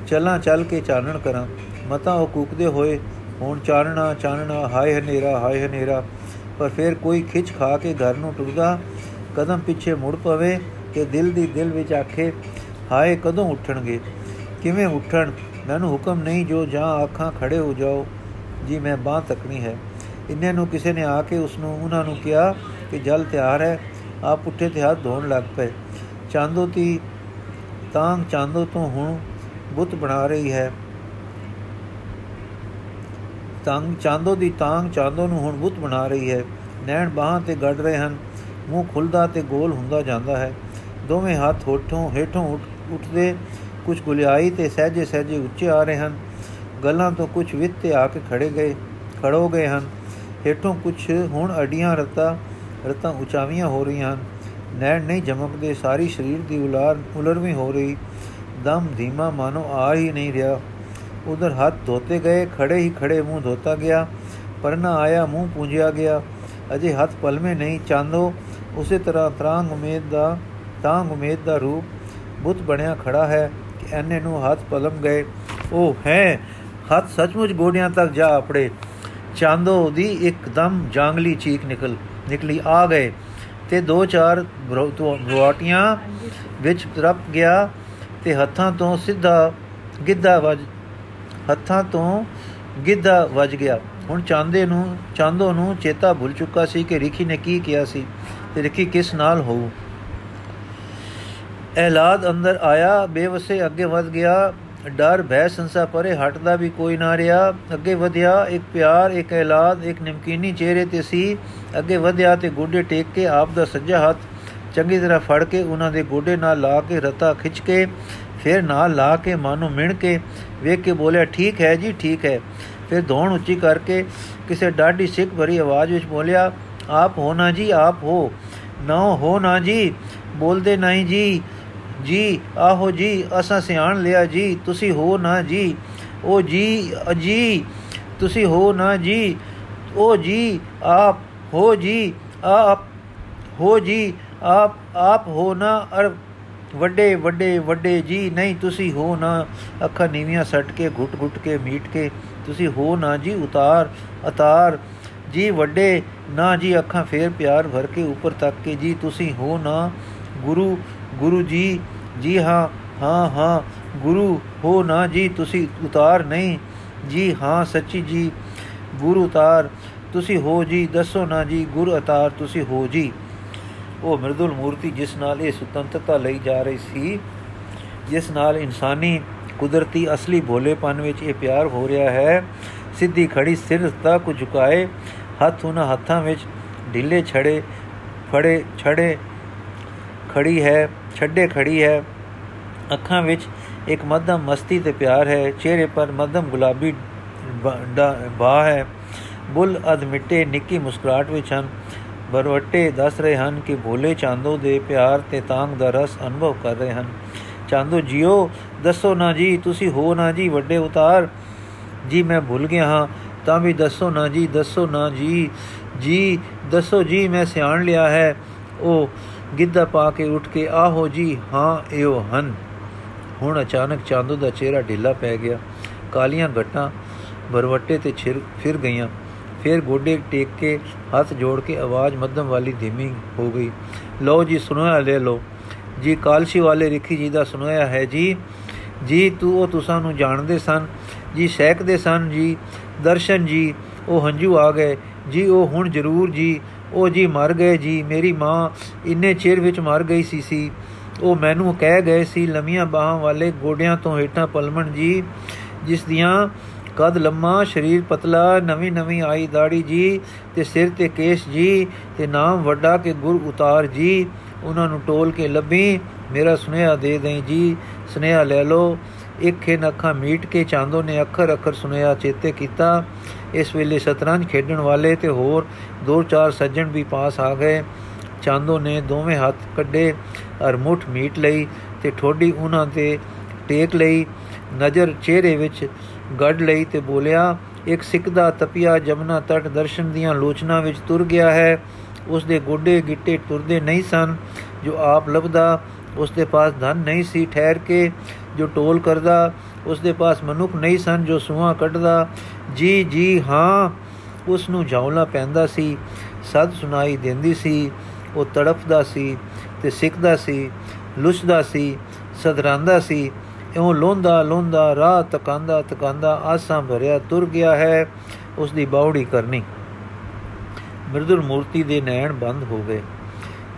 ਚੱਲਾਂ ਚੱਲ ਕੇ ਚਾਨਣ ਕਰਾਂ। ਮਤਾ ਉਹ ਕੂਕਦੇ ਹੋਏ, ਹੁਣ ਚਾਨਣਾ ਚਾਨਣਾ, ਹਾਏ ਹਨੇਰਾ ਹਾਏ ਹਨੇਰਾ। ਪਰ ਫਿਰ ਕੋਈ ਖਿੱਚ ਖਾ ਕੇ ਘਰ ਨੂੰ ਟੁਰਦਾ ਕਦਮ ਪਿੱਛੇ ਮੁੜ ਪਵੇ ਕਿ ਦਿਲ ਦੀ ਦਿਲ ਵਿੱਚ ਆਖੇ, ਹਾਏ, ਕਦੋਂ ਉੱਠਣਗੇ? ਕਿਵੇਂ ਉੱਠਣ? ਮੈਨੂੰ ਹੁਕਮ ਨਹੀਂ ਜੋ ਜਾਂ ਅੱਖਾਂ ਖੜੇ ਹੋ ਜਾਓ, ਜੀ ਮੈਂ ਬਾਹ ਤੱਕਣੀ ਹੈ। ਇੰਨੇ ਨੂੰ ਕਿਸੇ ਨੇ ਆ ਕੇ ਉਸ ਨੂੰ ਉਹਨਾਂ ਨੂੰ ਕਿਹਾ ਕਿ ਜਲ ਤਿਆਰ ਹੈ ਆ ਪੁੱਠੇ ਤੇ ਹੱਥ ਧੋਣ ਲੱਗ ਪਏ। ਚਾਂਦੋ ਤੀ, ਤਾਂ ਚਾਂਦੋ ਤੋਂ ਹੁਣ ਬੁੱਤ ਬਣਾ ਰਹੀ ਹੈ। ਤਾਂ ਚਾਂਦੋ ਦੀ ਤਾਂ ਚਾਂਦੋ ਨੂੰ ਹੁਣ ਬੁੱਤ ਬਣਾ ਰਹੀ ਹੈ। ਨੈਣ ਬਾਹਾਂ ਤੇ ਗੱਡ ਰਹੇ ਹਨ, ਮੂੰਹ ਖੁੱਲਦਾ ਤੇ ਗੋਲ ਹੁੰਦਾ ਜਾਂਦਾ ਹੈ। ਦੋਵੇਂ ਹੱਥ ਹੋਠੋਂ, ਹੇਠੋਂ ਉੱਠਦੇ ਕੁਝ ਗੁਲਿਆਈ ਤੇ ਸਹਜੇ ਸਹਜੇ ਉੱਚੇ ਆ ਰਹੇ ਹਨ। ਗੱਲਾਂ ਤੋਂ ਕੁਝ ਵਿੱਤ ਤੇ ਆ ਕੇ ਖੜੇ ਗਏ ਖੜੋ ਗਏ ਹਨ। ਹੇਠੋਂ ਕੁਝ ਹੁਣ ਅਡੀਆਂ ਰਤਾ, ਰਤਾਂ ਉਚਾਵੀਆਂ ਹੋ ਰਹੀਆਂ ਹਨ। ਨੈਣ ਨਹੀਂ ਜਮਕਦੇ, ਸਾਰੀ ਸਰੀਰ ਦੀ ਉਲਾਰ, ਉਲਰਵੀਂ ਹੋ ਰਹੀ। ਦਮ ਧੀਮਾ ਮਾਨੋ ਆ ਹੀ ਨਹੀਂ ਰਿਹਾ। ਉਧਰ ਹੱਥ ਧੋਤੇ ਗਏ ਖੜੇ ਹੀ ਖੜੇ ਮੂੰਹ ਧੋਤਾ ਗਿਆ। ਪਰਨਾ ਆਇਆ, ਮੂੰਹ ਪੂੰਝਿਆ ਗਿਆ। ਅਜੇ ਹੱਥ ਪਲਮੇ ਨਹੀਂ, ਚਾਂਦੋ ਉਸੇ ਤਰ੍ਹਾਂ ਤਰਾਂਗ ਉਮੀਦ ਦਾ ਤਾਂ ਉਮੀਦ ਦਾ ਰੂਪ ਬੁੱਤ ਬਣਿਆ ਖੜਾ ਹੈ। ਕਿ ਐਨੇ ਨੂੰ ਹੱਥ ਪਲਮ ਗਏ। ਉਹ ਹੈ, ਹੱਥ ਸੱਚਮੁੱਚ ਗੋਡਿਆਂ ਤੱਕ ਜਾ ਆਪੜੇ ਚਾਂਦੋ ਦੀ ਇੱਕਦਮ ਜਾਂਗਲੀ ਚੀਕ ਨਿਕਲ, ਨਿਕਲੀ, ਆ ਗਏ। ਤੇ ਦੋ ਚਾਰ ਬਰਵਾਟੀਆਂ ਵਿੱਚ ਤਰਪ ਗਿਆ ਤੇ ਹੱਥਾਂ ਤੋਂ ਸਿੱਧਾ ਗਿੱਧਾ ਵੱਜ, ਹੱਥਾਂ ਤੋਂ ਗਿੱਧਾ ਵੱਜ ਗਿਆ। ਹੁਣ ਚਾਂਦੇ ਨੂੰ, ਚਾਂਦੋ ਨੂੰ ਚੇਤਾ ਭੁੱਲ ਚੁੱਕਾ ਸੀ ਕਿ ਰਿਖੀ ਨੇ ਕੀ ਕਿਹਾ ਸੀ ਤੇ ਰਿਖੀ ਕਿਸ ਨਾਲ ਹੋਊ? ਐਲਾਦ ਅੰਦਰ ਆਇਆ, ਬੇਵਸੇ ਅੱਗੇ ਵਧ ਗਿਆ। ਡਰ, ਭੈ, ਸੰਸਾ ਪਰੇ ਹਟਦਾ ਵੀ ਕੋਈ ਨਾ ਰਿਹਾ। ਅੱਗੇ ਵਧਿਆ, ਇੱਕ ਪਿਆਰ, ਇੱਕ ਐਲਾਦ, ਇੱਕ ਨਮਕੀਨੀ ਚਿਹਰੇ ਤੇ ਸੀ। ਅੱਗੇ ਵਧਿਆ ਤੇ ਗੋਡੇ ਟੇਕ ਕੇ ਆਪ ਦਾ ਸੱਜਾ ਹੱਥ ਚੰਗੀ ਤਰ੍ਹਾਂ ਫੜ ਕੇ ਉਹਨਾਂ ਦੇ ਗੋਡੇ ਨਾਲ ਲਾ ਕੇ ਰਤਾ ਖਿੱਚ ਕੇ, ਫਿਰ ਨਾਲ ਲਾ ਕੇ ਮਾਨੋ ਮਿਣ ਕੇ ਵੇਖ ਕੇ ਬੋਲਿਆ, ਠੀਕ ਹੈ ਜੀ, ਠੀਕ ਹੈ। ਫਿਰ ਧੌਣ ਉੱਚੀ ਕਰਕੇ ਕਿਸੇ ਡਾਢੀ ਸਿੱਖ ਭਰੀ ਆਵਾਜ਼ ਵਿੱਚ ਬੋਲਿਆ, ਆਪ ਹੋ ਨਾ ਜੀ, ਆਪ ਹੋ। ਨਾ ਹੋ ਨਾ ਜੀ, ਬੋਲਦੇ ਨਹੀਂ ਜੀ। ਜੀ, ਆਹੋ ਜੀ, ਅਸਾਂ ਸਿਆਣ ਲਿਆ ਜੀ, ਤੁਸੀਂ ਹੋ ਨਾ ਜੀ। ਉਹ ਜੀ ਅਜੀ ਤੁਸੀਂ ਹੋ ਨਾ ਜੀ। ਉਹ ਜੀ, ਆਪ ਹੋ ਜੀ, ਆਪ ਹੋ ਜੀ, ਆਪ ਆਪ ਹੋ ਨਾ। ਅਰ ਵੱਡੇ ਵੱਡੇ ਵੱਡੇ ਜੀ, ਨਹੀਂ, ਤੁਸੀਂ ਹੋ ਨਾ। ਅੱਖਾਂ ਨੀਵੀਆਂ ਸੱਟ ਕੇ, ਘੁੱਟ ਘੁੱਟ ਕੇ, ਮੀਟ ਕੇ, ਤੁਸੀਂ ਹੋ ਨਾ ਜੀ, ਉਤਾਰ, ਅਤਾਰ। ਜੀ, ਵੱਡੇ, ਨਾ ਜੀ, ਅੱਖਾਂ ਫੇਰ ਪਿਆਰ ਭਰ ਕੇ, ਉੱਪਰ ਤੱਕ ਕੇ ਜੀ, ਤੁਸੀਂ ਹੋ ਨਾ। ਗੁਰੂ ਗੁਰੂ ਜੀ ਜੀ ਹਾਂ ਹਾਂ ਹਾਂ, ਗੁਰੂ, ਹੋ ਨਾ ਜੀ, ਤੁਸੀਂ ਉਤਾਰ ਨਹੀਂ। ਜੀ ਹਾਂ, ਸੱਚੀ ਜੀ, ਗੁਰੂ ਉਤਾਰ, ਤੁਸੀਂ ਹੋ ਜੀ, ਦੱਸੋ ਨਾ ਜੀ, ਗੁਰ ਅਤਾਰ, ਤੁਸੀਂ ਹੋ ਜੀ। ਉਹ ਮਿਰਦੁਲ ਮੂਰਤੀ ਜਿਸ ਨਾਲ ਇਹ ਸੁਤੰਤਰਤਾ ਲਈ ਜਾ ਰਹੀ ਸੀ, ਜਿਸ ਨਾਲ ਇਨਸਾਨੀ ਕੁਦਰਤੀ ਅਸਲੀ ਭੋਲੇਪਨ ਵਿੱਚ ਇਹ ਪਿਆਰ ਹੋ ਰਿਹਾ ਹੈ, ਸਿੱਧੀ ਖੜੀ ਸਿਰਤਾ ਕੋ ਝੁਕਾਏ, ਹੱਥ ਉਹਨਾਂ ਹੱਥਾਂ ਵਿੱਚ ਢਿੱਲੇ ਛੜੇ, ਫੜੇ, ਛੜੇ ਖੜੀ ਹੈ। ਛੱਡੇ ਖੜੀ ਹੈ। ਅੱਖਾਂ ਵਿੱਚ ਇੱਕ ਮੱਧਮ ਮਸਤੀ ਤੇ ਪਿਆਰ ਹੈ। ਚਿਹਰੇ ਪਰ ਮੱਧਮ ਗੁਲਾਬੀ ਬਾ ਹੈ। ਬੁੱਲ ਅਧ ਮਿੱਟੇ ਨਿੱਕੀ ਮੁਸਕਰਾਟ ਵਿੱਚ ਹਨ। ਬਰਵੱਟੇ ਦੱਸ ਰਹੇ ਹਨ ਕਿ ਭੋਲੇ ਚਾਂਦੋ ਦੇ ਪਿਆਰ ਤੇ ਤਾਂਗ ਦਾ ਰਸ ਅਨੁਭਵ ਕਰ ਰਹੇ ਹਨ। ਚਾਂਦੋ ਜੀਓ, ਦੱਸੋ ਨਾ ਜੀ, ਤੁਸੀਂ ਹੋ ਨਾ ਜੀ, ਵੱਡੇ ਉਤਾਰ। ਜੀ, ਮੈਂ ਭੁੱਲ ਗਿਆ ਹਾਂ, ਤਾਂ ਵੀ ਦੱਸੋ ਨਾ ਜੀ, ਦੱਸੋ ਨਾ ਜੀ। ਜੀ, ਦੱਸੋ ਜੀ, ਮੈਂ ਸਿਆਣ ਲਿਆ ਹੈ। ਉਹ ਗਿੱਧਾ ਪਾ ਕੇ ਉੱਠ ਕੇ, ਆਹੋ ਜੀ, ਹਾਂ, ਇਹੋ ਹਨ। ਹੁਣ ਅਚਾਨਕ ਚਾਂਦੋ ਦਾ ਚਿਹਰਾ ਢਿੱਲਾ ਪੈ ਗਿਆ। ਕਾਲੀਆਂ ਘਟਾਂ ਬਰਵੱਟੇ ਤੇ ਛਿਰ, ਫਿਰ ਗਈਆਂ। ਫਿਰ ਗੋਡੇ ਟੇਕ ਕੇ ਹੱਥ ਜੋੜ ਕੇ ਆਵਾਜ਼ ਮੱਧਮ ਵਾਲੀ ਧੀਮੀ ਹੋ ਗਈ, ਲਓ ਜੀ ਸੁਣਿਆ ਲੈ ਲਓ। ਜੀ, ਕਾਲਸ਼ੀ ਵਾਲੇ ਰਿਖੀ ਜੀ ਦਾ ਸੁਣਾਇਆ ਹੈ ਜੀ। ਜੀ, ਤੂੰ ਉਹ ਤੁਸਾਂ ਨੂੰ ਜਾਣਦੇ ਸਨ। ਜੀ, ਸਹਿਕਦੇ ਸਨ ਜੀ। ਦਰਸ਼ਨ ਜੀ, ਉਹ ਹੰਝੂ ਆ ਗਏ। ਜੀ, ਉਹ ਹੁਣ ਜ਼ਰੂਰ ਜੀ। ਉਹ ਜੀ ਮਰ ਗਏ ਜੀ, ਮੇਰੀ ਮਾਂ ਇੰਨੇ ਚਿਰ ਵਿੱਚ ਮਰ ਗਈ ਸੀ ਸੀ। ਉਹ ਮੈਨੂੰ ਕਹਿ ਗਏ ਸੀ, ਲੰਮੀਆਂ ਬਾਹਾਂ ਵਾਲੇ ਗੋਡਿਆਂ ਤੋਂ ਹੇਠਾਂ ਪਲਮਣ ਜੀ, ਜਿਸ ਦੀਆਂ ਕਦ ਲੰਮਾ ਸਰੀਰ ਪਤਲਾ ਨਵੀਂ ਨਵੀਂ ਆਈ ਦਾੜੀ ਜੀ ਤੇ ਸਿਰ ਤੇ ਕੇਸ ਜੀ ਤੇ ਨਾਮ ਵੱਡਾ ਕੇ ਗੁਰ ਉਤਾਰ ਜੀ। ਉਹਨਾਂ ਨੂੰ ਟੋਲ ਕੇ ਲੱਭੀ, ਮੇਰਾ ਸੁਨੇਹਾ ਦੇ ਦੇਈ ਜੀ, ਸੁਨੇਹਾ ਲੈ ਲਓ। ਇੱਕ ਖੇ ਅੱਖਾਂ ਮੀਟ ਕੇ ਚਾਂਦੋ ਨੇ ਅੱਖਰ ਅੱਖਰ ਸੁਨੇਹਾ ਚੇਤੇ ਕੀਤਾ। ਇਸ ਵੇਲੇ ਸ਼ਤਰੰਜ ਖੇਡਣ ਵਾਲੇ ਤੇ ਹੋਰ ਦੋ ਚਾਰ ਸੱਜਣ ਵੀ ਪਾਸ ਆ ਗਏ। ਚਾਂਦੋ ਨੇ ਦੋਵੇਂ ਹੱਥ ਕੱਢੇ ਅਰ ਮੁਠ ਮੀਟ ਲਈ ਤੇ ਠੋਡੀ ਉਹਨਾਂ ਤੇ ਟੇਕ ਲਈ। ਨਜ਼ਰ ਚਿਹਰੇ ਵਿੱਚ ਗੱਡ ਲਈ ਤੇ ਬੋਲਿਆ, ਇੱਕ ਸਿੱਖ ਦਾ ਤਪਿਆ ਜਮਨਾ ਤਟ ਦਰਸ਼ਨ ਦੀਆਂ ਲੋਚਨਾ ਵਿੱਚ ਤੁਰ ਗਿਆ ਹੈ। ਉਸ ਦੇ ਗੋਡੇ ਗਿੱਟੇ ਤੁਰਦੇ ਨਹੀਂ ਸਨ। ਜੋ ਆਪ ਲਬਦਾ ਉਸ ਦੇ ਪਾਸ ਧਨ ਨਹੀਂ ਸੀ ਠਹਿਰ ਕੇ। ਜੋ ਟੋਲ ਕਰਦਾ ਉਸ ਦੇ ਪਾਸ ਮਨੁੱਖ ਨਹੀਂ ਸਨ ਜੋ ਸੂਹਾ ਕੱਢਦਾ। ਜੀ ਜੀ, ਹਾਂ ਉਸ ਨੂੰ ਝੌਲਾ ਪੈਂਦਾ ਸੀ, ਸਦ ਸੁਨਾਈ ਦਿੰਦੀ ਸੀ, ਉਹ ਤੜਫਦਾ ਸੀ ਤੇ ਸਿੱਖਦਾ ਸੀ, ਲੁੱਚਦਾ ਸੀ ਸਦਰਾਂਦਾ ਸੀ, ਇਉਂ ਲੋਂਦਾ ਲੋਂਦਾ, ਰਾਹ ਤਕਾਂਦਾ ਤਕਾਂਦਾ ਆਸਾਂ ਭਰਿਆ ਤੁਰ ਗਿਆ ਹੈ ਉਸ ਦੀ ਬਾਉੜੀ ਕਰਨੀ। ਮਿਰਦੁਲ ਮੂਰਤੀ ਦੇ ਨੈਣ ਬੰਦ ਹੋ ਗਏ।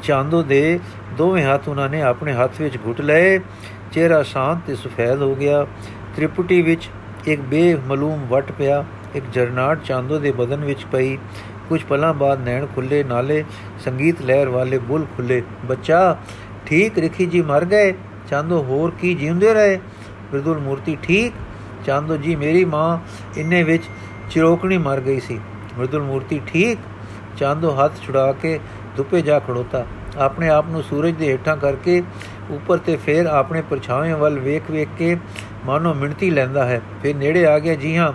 ਚਾਂਦੋ ਦੇ ਦੋਵੇਂ ਹੱਥ ਉਹਨਾਂ ਨੇ ਆਪਣੇ ਹੱਥ ਵਿੱਚ ਘੁੱਟ ਲਏ। ਚਿਹਰਾ ਸ਼ਾਂਤ ਤੇ ਸਫੈਦ ਹੋ ਗਿਆ। ਤ੍ਰਿਪੁਟੀ ਵਿੱਚ ਇੱਕ ਬੇਮਲੂਮ ਵਟ ਪਿਆ, ਇੱਕ ਜਰਨਾਟ ਚਾਂਦੋ ਦੇ ਬਦਨ ਵਿੱਚ ਪਈ। ਕੁਝ ਪਲਾਂ ਬਾਅਦ ਨੈਣ ਖੁੱਲੇ, ਨਾਲੇ ਸੰਗੀਤ ਲਹਿਰ ਵਾਲੇ ਬੁੱਲ ਖੁੱਲੇ। ਬੱਚਾ, ਠੀਕ ਰਖੀ ਜੀ, ਮਰ ਗਏ। ਚਾਂਦੋ, ਹੋਰ ਕੀ ਜਿਉਂਦੇ ਰਹੇ? ਬਿਰਦੁਲ ਮੂਰਤੀ, ਠੀਕ? ਚਾਂਦੋ ਜੀ, ਮੇਰੀ ਮਾਂ, ਇੰਨੇ ਵਿੱਚ ਚਿਰੋਕਣੀ ਮਰ ਗਈ ਸੀ। ਬਿਰਦੁਲ ਮੂਰਤੀ, ਠੀਕ? ਚਾਂਦੋ ਹੱਥ ਛੁਡਾ ਕੇ ਦੁਪੇ ਜਾ ਖੜੋਤਾ। ਆਪਣੇ ਆਪ ਨੂੰ ਸੂਰਜ ਦੇ ਹੇਠਾਂ ਕਰਕੇ ਉੱਪਰ ਤੇ ਫੇਰ ਆਪਣੇ ਪਰਛਾਵੇਂ ਵੱਲ ਵੇਖ ਵੇਖ ਕੇ ਮਾਨੋ ਮਿੰਤੀ ਲੈਂਦਾ ਹੈ। ਫਿਰ ਨੇੜੇ ਆ ਗਿਆ, ਜੀ ਹਾਂ,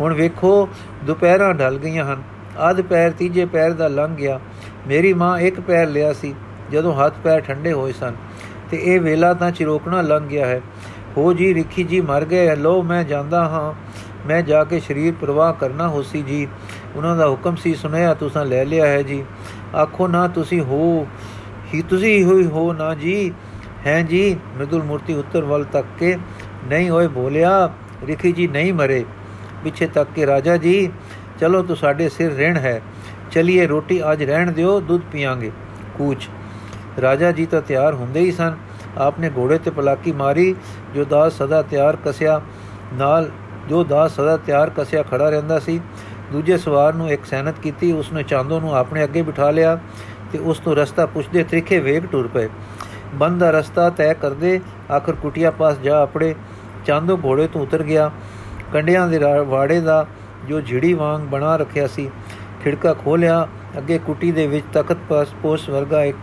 ਹੁਣ ਵੇਖੋ, ਦੁਪਹਿਰਾਂ ਢਲ ਗਈਆਂ ਹਨ। ਆਧ ਪੈਰ ਤੀਜੇ ਪੈਰ ਦਾ ਲੰਘ ਗਿਆ। ਮੇਰੀ ਮਾਂ ਇੱਕ ਪੈਰ ਲਿਆ ਸੀ, ਜਦੋਂ ਹੱਥ ਪੈਰ ਠੰਡੇ ਹੋਏ ਸਨ ਤੇ ਇਹ ਵੇਲਾ ਤਾਂ ਚਿਰੋਕਣਾ ਲੰਘ ਗਿਆ ਹੈ। ਹੋ ਜੀ, ਰਿਖੀ ਜੀ, ਮਰ ਗਏ ਲੋ ਮੈਂ ਜਾਂਦਾ ਹਾਂ। ਮੈਂ ਜਾ ਕੇ ਸ਼ਰੀਰ ਪ੍ਰਵਾਹ ਕਰਨਾ ਹੋਸੀ ਜੀ। ਉਹਨਾਂ ਦਾ ਹੁਕਮ ਸੀ ਸੁਨਿਆ ਤੁਸੀਂ ਲੈ ਲਿਆ ਹੈ ਜੀ। ਆਖੋ, ਨਾ ਤੁਸੀਂ ਹੋ, ਹੀ ਤੁਸੀਂ ਹੋਈ ਹੋ ਨਾ ਜੀ। ਹੈ ਜੀ, ਮ੍ਰਿਦੁਲ ਮੂਰਤੀ ਉੱਤਰ ਵੱਲ ਤੱਕ ਕੇ ਨਹੀਂ ਹੋਏ ਬੋਲਿਆ, ਰਿਖੀ ਜੀ ਨਹੀਂ ਮਰੇ। ਪਿੱਛੇ ਤੱਕ ਕੇ ਰਾਜਾ ਜੀ, ਚਲੋ ਤੂੰ ਸਾਡੇ ਸਿਰ ਰਹਿਣ ਹੈ, ਚਲਿਏ ਰੋਟੀ ਅੱਜ ਰਹਿਣ ਦਿਓ, ਦੁੱਧ ਪੀਾਂਗੇ ਕੂਚ। ਰਾਜਾ ਜੀ ਤਾਂ ਤਿਆਰ ਹੁੰਦੇ ਹੀ ਸਨ। ਆਪਨੇ ਘੋੜੇ ਤੇ ਪਲਾਕੀ ਮਾਰੀ, ਜੋ ਦਾਸ ਸਦਾ ਤਿਆਰ ਕਸਿਆ ਨਾਲ, ਜੋ ਦਾਸ ਸਦਾ ਤਿਆਰ ਕਸਿਆ ਖੜਾ ਰਹਿੰਦਾ ਸੀ। ਦੂਜੇ ਸਵਾਰ ਨੂੰ ਇੱਕ ਸੈਨਤ ਕੀਤੀ, ਉਸਨੇ ਚਾਂਦੋ ਨੂੰ ਆਪਣੇ ਅੱਗੇ ਬਿਠਾ ਲਿਆ ਤੇ ਉਸ ਤੋਂ ਰਸਤਾ ਪੁੱਛਦੇ ਤਰੀਕੇ ਵੇਗ ਟੁਰ ਪਏ। ਬੰਦ ਦਾ ਰਸਤਾ ਤੈਅ ਕਰਦੇ ਆਖਰ ਕੁਟਿਆ ਪਾਸ ਜਾ ਆਪਣੇ ਚਾਂਦੋ ਘੋੜੇ ਤੋਂ ਉਤਰ ਗਿਆ। ਕੰਡਿਆਂ ਦੇ ਵਾੜੇ ਦਾ ਜੋ ਝਿੜੀ ਵਾਂਗ ਬਣਾ ਰੱਖਿਆ ਸੀ, ਖਿੜਕਾ ਖੋਲਿਆ ਅੱਗੇ ਕੁਟੀ ਦੇ ਵਿੱਚ ਤਖਤ ਪਾਸ, ਪੋਸ ਵਰਗਾ ਇੱਕ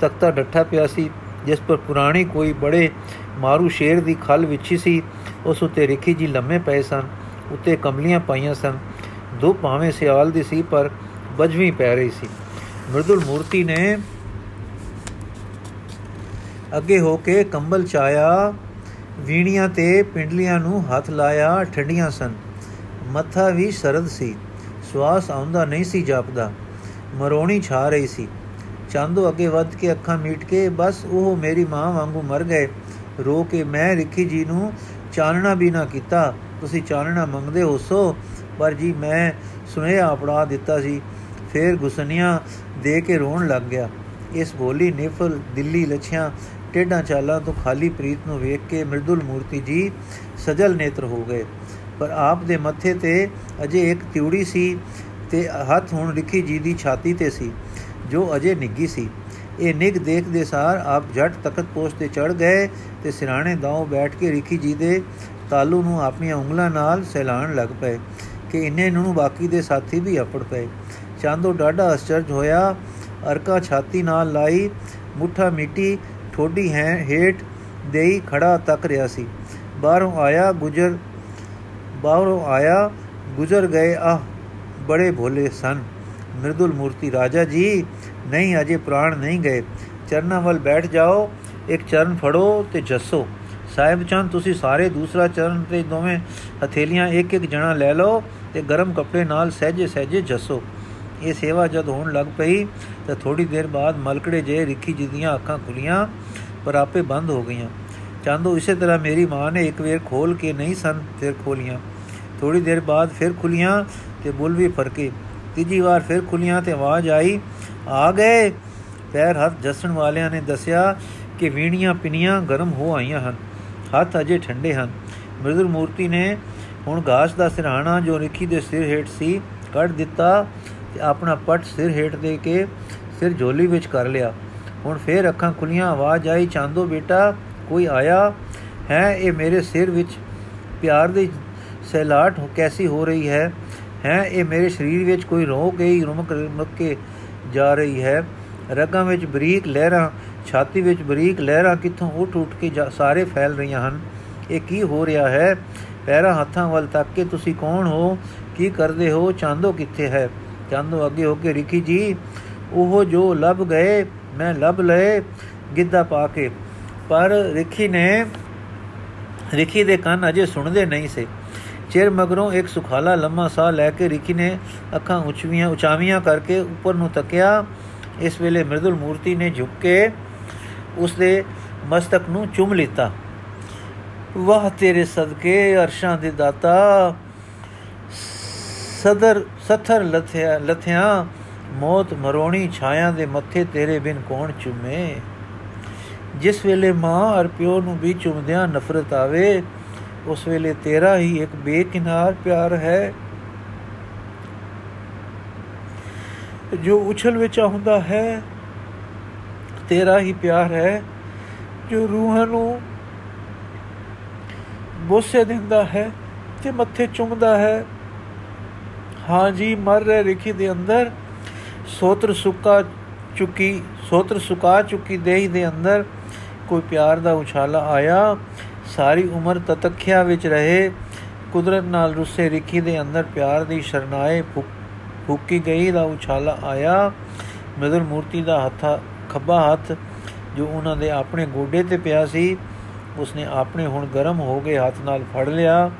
ਤਖਤਾ ਡੱਠਾ ਪਿਆ ਸੀ, ਜਿਸ ਪਰ ਪੁਰਾਣੀ ਕੋਈ ਬੜੇ ਮਾਰੂ ਸ਼ੇਰ ਦੀ ਖਲ ਵਿਛੀ ਸੀ। ਉਸ ਉਤੇ ਰਿਖੀ ਜੀ ਲੰਮੇ ਪਏ ਸਨ, ਉਤੇ ਕਮਲੀਆਂ ਪਾਈਆਂ ਸਨ। ਦੋ ਭਾਵੇਂ ਸਿਆਲ ਦੀ ਸੀ, ਪਰ ਬਜਵੀਂ ਪੈ ਰਹੀ ਸੀ। ਮਰਦੁਲ ਮੂਰਤੀ ਨੇ ਅੱਗੇ ਹੋ ਕੇ ਕੰਬਲ ਚਾਇਆ ਵੀਣੀਆਂ ਤੇ ਪਿੰਡਲੀਆਂ ਨੂੰ ਹੱਥ ਲਾਇਆ, ਠੰਡੀਆਂ ਸਨ। ਮੱਥਾ ਵੀ ਸਰਦ ਸੀ। ਸਵਾਸ ਆਉਂਦਾ ਨਹੀਂ ਸੀ ਜਾਪਦਾ। ਮਰੋਣੀ ਛਾ ਰਹੀ ਸੀ। ਚਾਂਦੋ ਅੱਗੇ ਵੱਧ ਕੇ ਅੱਖਾਂ ਮੀਟ ਕੇ ਬਸ ਉਹ ਮੇਰੀ ਮਾਂ ਵਾਂਗੂ ਮਰ ਗਏ। ਰੋ ਕੇ ਮੈਂ ਰਿੱਖੀ ਜੀ ਨੂੰ ਚਾਨਣਾ ਵੀ ਨਾ ਕੀਤਾ। ਤੁਸੀਂ ਚਾਨਣਾ ਮੰਗਦੇ ਹੋ ਸੋ, ਪਰ ਜੀ ਮੈਂ ਸੁਨੇਹਾ ਆਪਣਾ ਦਿੱਤਾ ਸੀ। ਫੇਰ ਗੁਸਨੀਆਂ ਦੇ ਕੇ ਰੋਣ ਲੱਗ ਗਿਆ। ਇਸ ਬੋਲੀ ਨਿਫਲ ਦਿੱਲੀ ਲਛਿਆਂ ਟੇਡਾ ਚਾਲਾਂ ਤੋਂ ਖਾਲੀ ਪ੍ਰੀਤ ਨੂੰ ਵੇਖ ਕੇ ਮਰਦੁਲ ਮੂਰਤੀ ਜੀ ਸਜਲ ਨੇਤਰ ਹੋ ਗਏ। ਪਰ ਆਪ ਦੇ ਮੱਥੇ ਤੇ ਅਜੇ ਇੱਕ ਤਿਉੜੀ ਸੀ ਤੇ ਹੱਥ ਹੁਣ ਰਿਖੀ ਜੀ ਦੀ ਛਾਤੀ ਤੇ ਸੀ, ਜੋ ਅਜੇ ਨਿੱਗੀ ਸੀ। ਇਹ ਨਿਗ ਦੇਖਦੇ ਸਾਰ ਆਪ ਝਟ ਤਖਤ ਪੋਸਟ ਤੇ ਚੜ ਗਏ ਤੇ ਸਿਰਾਣੇ ਦਾਉ ਬੈਠ ਕੇ ਰਿਖੀ ਜੀ ਦੇ ਤਾਲੂ ਨੂੰ ਆਪਣੀਆਂ ਉਂਗਲਾਂ ਨਾਲ ਸਹਿਲਾਣ ਲੱਗ ਪਏ ਕਿ ਇੰਨੇ ਨੂੰ ਬਾਕੀ ਦੇ ਸਾਥੀ ਵੀ ਆਪੜ ਪਏ। ਚਾਂਦੋ ਡਾਢਾ ਅਸਚਰਜ ਹੋਇਆ, ਅਰਕਾ ਛਾਤੀ ਨਾਲ ਲਾਈ, ਮੁੱਠਾ ਮਿੱਟੀ ਠੋਡੀ ਹੈ ਹੇਟ ਦੇਈ ਖੜਾ ਤੱਕ ਰਿਆ ਸੀ। ਬਾਹਰੋਂ ਆਇਆ, ਗੁਜਰ, ਬਾਹਰੋਂ ਆਇਆ, ਗੁਜ਼ਰ ਗਏ ਆ ਬੜੇ ਭੋਲੇ ਸਨ। ਮਿਰਦੁਲ ਮੂਰਤੀ, ਰਾਜਾ ਜੀ, ਨਹੀਂ, ਅਜੇ ਪ੍ਰਾਣ ਨਹੀਂ ਗਏ। ਚਰਨਾਂ ਵੱਲ ਬੈਠ ਜਾਓ, ਇੱਕ ਚਰਨ ਫੜੋ ਤੇ ਜੱਸੋ। ਸਾਹਿਬ ਚੰਦ, ਤੁਸੀਂ ਸਾਰੇ ਦੂਸਰਾ ਚਰਨ ਤੇ ਦੋਵੇਂ ਹਥੇਲੀਆਂ ਇੱਕ ਇੱਕ ਜਣਾ ਲੈ ਲਓ ਤੇ ਗਰਮ ਕੱਪੜੇ ਨਾਲ ਸਹਜੇ ਸਹਜੇ ਜੱਸੋ। ਇਹ ਸੇਵਾ ਜਦ ਹੋਣ ਲੱਗ ਪਈ ਤਾਂ ਥੋੜੀ ਦੇਰ ਬਾਅਦ ਮਲਕੜੇ ਜੇ ਰਿੱਖੀ ਜੀ ਦੀਆਂ ਅੱਖਾਂ ਖੁੱਲੀਆਂ, ਪਰ ਆਪੇ ਬੰਦ ਹੋ ਗਈਆਂ। ਚਾਂਦੋ ਇਸੇ ਤਰ੍ਹਾਂ ਮੇਰੀ ਮਾਂ ਨੇ ਇੱਕ ਵੇਰ ਖੋਲ ਕੇ ਨਹੀਂ ਸਨ, ਫਿਰ ਖੋਲੀਆਂ। ਥੋੜੀ ਦੇਰ ਬਾਅਦ ਫਿਰ ਖੁੱਲੀਆਂ ਤੇ ਬੁੱਲ ਵੀ ਫਰਕੇ ਤੀਜੀ ਵਾਰ ਫਿਰ ਖੁੱਲੀਆਂ ਤੇ ਆਵਾਜ਼ ਆਈ, ਆ ਗਏ? ਪੈਰ ਹੱਥ ਜਸਣ ਵਾਲਿਆਂ ਨੇ ਦੱਸਿਆ ਕਿ ਵੀਣੀਆਂ ਪਿਨੀਆਂ ਗਰਮ ਹੋ ਆਈਆਂ ਹਨ। ਹੱਥ ਅਜੇ ਠੰਡੇ ਹਨ। ਮਿਰਦੁਰ ਮੂਰਤੀ ਨੇ ਹੁਣ ਘਾਸ ਦਾ ਸਿਰਹਾਣਾ ਜੋ ਰਿੱਖੀ ਦੇ ਸਿਰ ਹੇਠ ਸੀ, ਕੱਢ ਦਿੱਤਾ। ਤੇ ਆਪਣਾ ਪੱਟ ਸਿਰ ਹੇਠ ਦੇ ਕੇ ਸਿਰ ਝੋਲੀ ਵਿੱਚ ਕਰ ਲਿਆ। ਹੁਣ ਫੇਰ ਅੱਖਾਂ ਖੁੱਲੀਆਂ, ਆਵਾਜ਼ ਆਈ, ਚਾਂਦੋ ਬੇਟਾ, ਕੋਈ ਆਇਆ? ਹੈ, ਇਹ ਮੇਰੇ ਸਿਰ ਵਿੱਚ ਪਿਆਰ ਦੀ ਸਹਿਲਾਟ ਕੈਸੀ ਹੋ ਰਹੀ ਹੈ? ਹੈ, ਇਹ ਮੇਰੇ ਸਰੀਰ ਵਿੱਚ ਕੋਈ ਰੋ ਗਈ, ਰੁਮਕ ਰੁਮਕ ਕੇ ਜਾ ਰਹੀ ਹੈ? ਰਗਾਂ ਵਿੱਚ ਬਰੀਕ ਲਹਿਰਾਂ, ਛਾਤੀ ਵਿੱਚ ਬਰੀਕ ਲਹਿਰਾਂ ਕਿੱਥੋਂ ਉੱਠ ਉੱਠ ਕੇ ਸਾਰੇ ਫੈਲ ਰਹੀਆਂ ਹਨ? ਇਹ ਕੀ ਹੋ ਰਿਹਾ ਹੈ? ਪੈਰਾਂ ਹੱਥਾਂ ਵੱਲ ਤੱਕ ਕੇ ਤੁਸੀਂ ਕੌਣ ਹੋ? ਕੀ ਕਰਦੇ ਹੋ? ਚਾਂਦੋ ਕਿੱਥੇ ਹੈ? ਚਾਂਦੋ ਅੱਗੇ ਹੋ ਕੇ ਰਿਖੀ ਜੀ, ਉਹ ਜੋ ਲੱਭ ਗਏ, ਮੈਂ ਲੱਭ ਲਏ ਗਿੱਧਾ ਪਾ ਕੇ। ਪਰ ਰਿਖੀ ਨੇ, ਰਿਖੀ ਦੇ ਕੰਨ ਅਜੇ ਸੁਣਦੇ ਨਹੀਂ ਸੇ। ਚਿਰ ਮਗਰੋਂ ਇੱਕ ਸੁਖਾਲਾ ਲੰਮਾ ਸਾਹ ਲੈ ਕੇ ਰਿਖੀ ਨੇ ਅੱਖਾਂ ਉਚਵੀਆਂ ਉਚਾਵੀਆਂ ਕਰਕੇ ਉੱਪਰ ਨੂੰ ਤੱਕਿਆ। ਇਸ ਵੇਲੇ ਮਿਰਦੁਲ ਮੂਰਤੀ ਨੇ ਝੁੱਕ ਕੇ ਉਸ ਦੇ ਮਸਤਕ ਨੂੰ ਚੁੰਮ ਲਿੱਤਾ। ਵਾਹ ਤੇਰੇ ਸਦਕੇ ਅਰਸ਼ਾਂ ਦੇ ਦਾਤਾ ਸਦਰ ਸਥਰ ਲਥਿਆ ਲਥਿਆ, ਮੌਤ ਮਰੋਣੀ ਛਾਇਆ ਦੇ ਮੱਥੇ ਤੇਰੇ ਬਿਨ ਕੌਣ ਚੁੰਮੇ? ਜਿਸ ਵੇਲੇ ਮਾਂ ਅਰ ਪਿਓ ਨੂੰ ਵੀ ਚੁੰਮਦਿਆਂ ਨਫ਼ਰਤ ਆਵੇ, ਉਸ ਵੇਲੇ ਤੇਰਾ ਹੀ ਇੱਕ ਬੇਕਿਨਾਰ ਪਿਆਰ ਹੈ। ਜੋ ਉਛਲ ਵਿੱਚ ਆਉਂਦਾ ਹੈ, ਤੇਰਾ ਹੀ ਪਿਆਰ ਹੈ। ਜੋ ਰੂਹਾਂ ਨੂੰ ਬੋਸੇ ਦਿੰਦਾ ਹੈ, ਤੇ ਮੱਥੇ ਚੁੰਮਦਾ ਹੈ ਹਾਂ ਜੀ, ਮਰ ਰਹੇ ਰਿਖੀ ਦੇ ਅੰਦਰ, ਸੋਤਰ ਸੁੱਕਾ ਚੁੱਕੀ, ਸੋਤਰ ਸੁਕਾ ਚੁੱਕੀ ਦੇਹ ਦੇ ਅੰਦਰ ਕੋਈ ਪਿਆਰ ਦਾ ਉਛਾਲਾ ਆਇਆ। ਸਾਰੀ ਉਮਰ ਤਤਖਿਆ ਵਿੱਚ ਰਹੇ। ਕੁਦਰਤ ਨਾਲ ਰੁੱਸੇ ਰਿਖੀ ਦੇ ਅੰਦਰ ਪਿਆਰ ਦੀ ਸ਼ਰਨਾਏ ਫੂਕੀ ਗਈ ਦਾ ਉਛਾਲਾ ਆਇਆ। ਮਦਰ ਮੂਰਤੀ ਦਾ ਹੱਥਾ, ਖੱਬਾ ਹੱਥ ਜੋ ਉਹਨਾਂ ਦੇ ਆਪਣੇ ਗੋਡੇ ਤੇ ਪਿਆ ਸੀ, ਉਸਨੇ ਆਪਣੇ ਹੁਣ ਗਰਮ ਹੋ ਗਏ ਹੱਥ ਨਾਲ ਫੜ ਲਿਆ।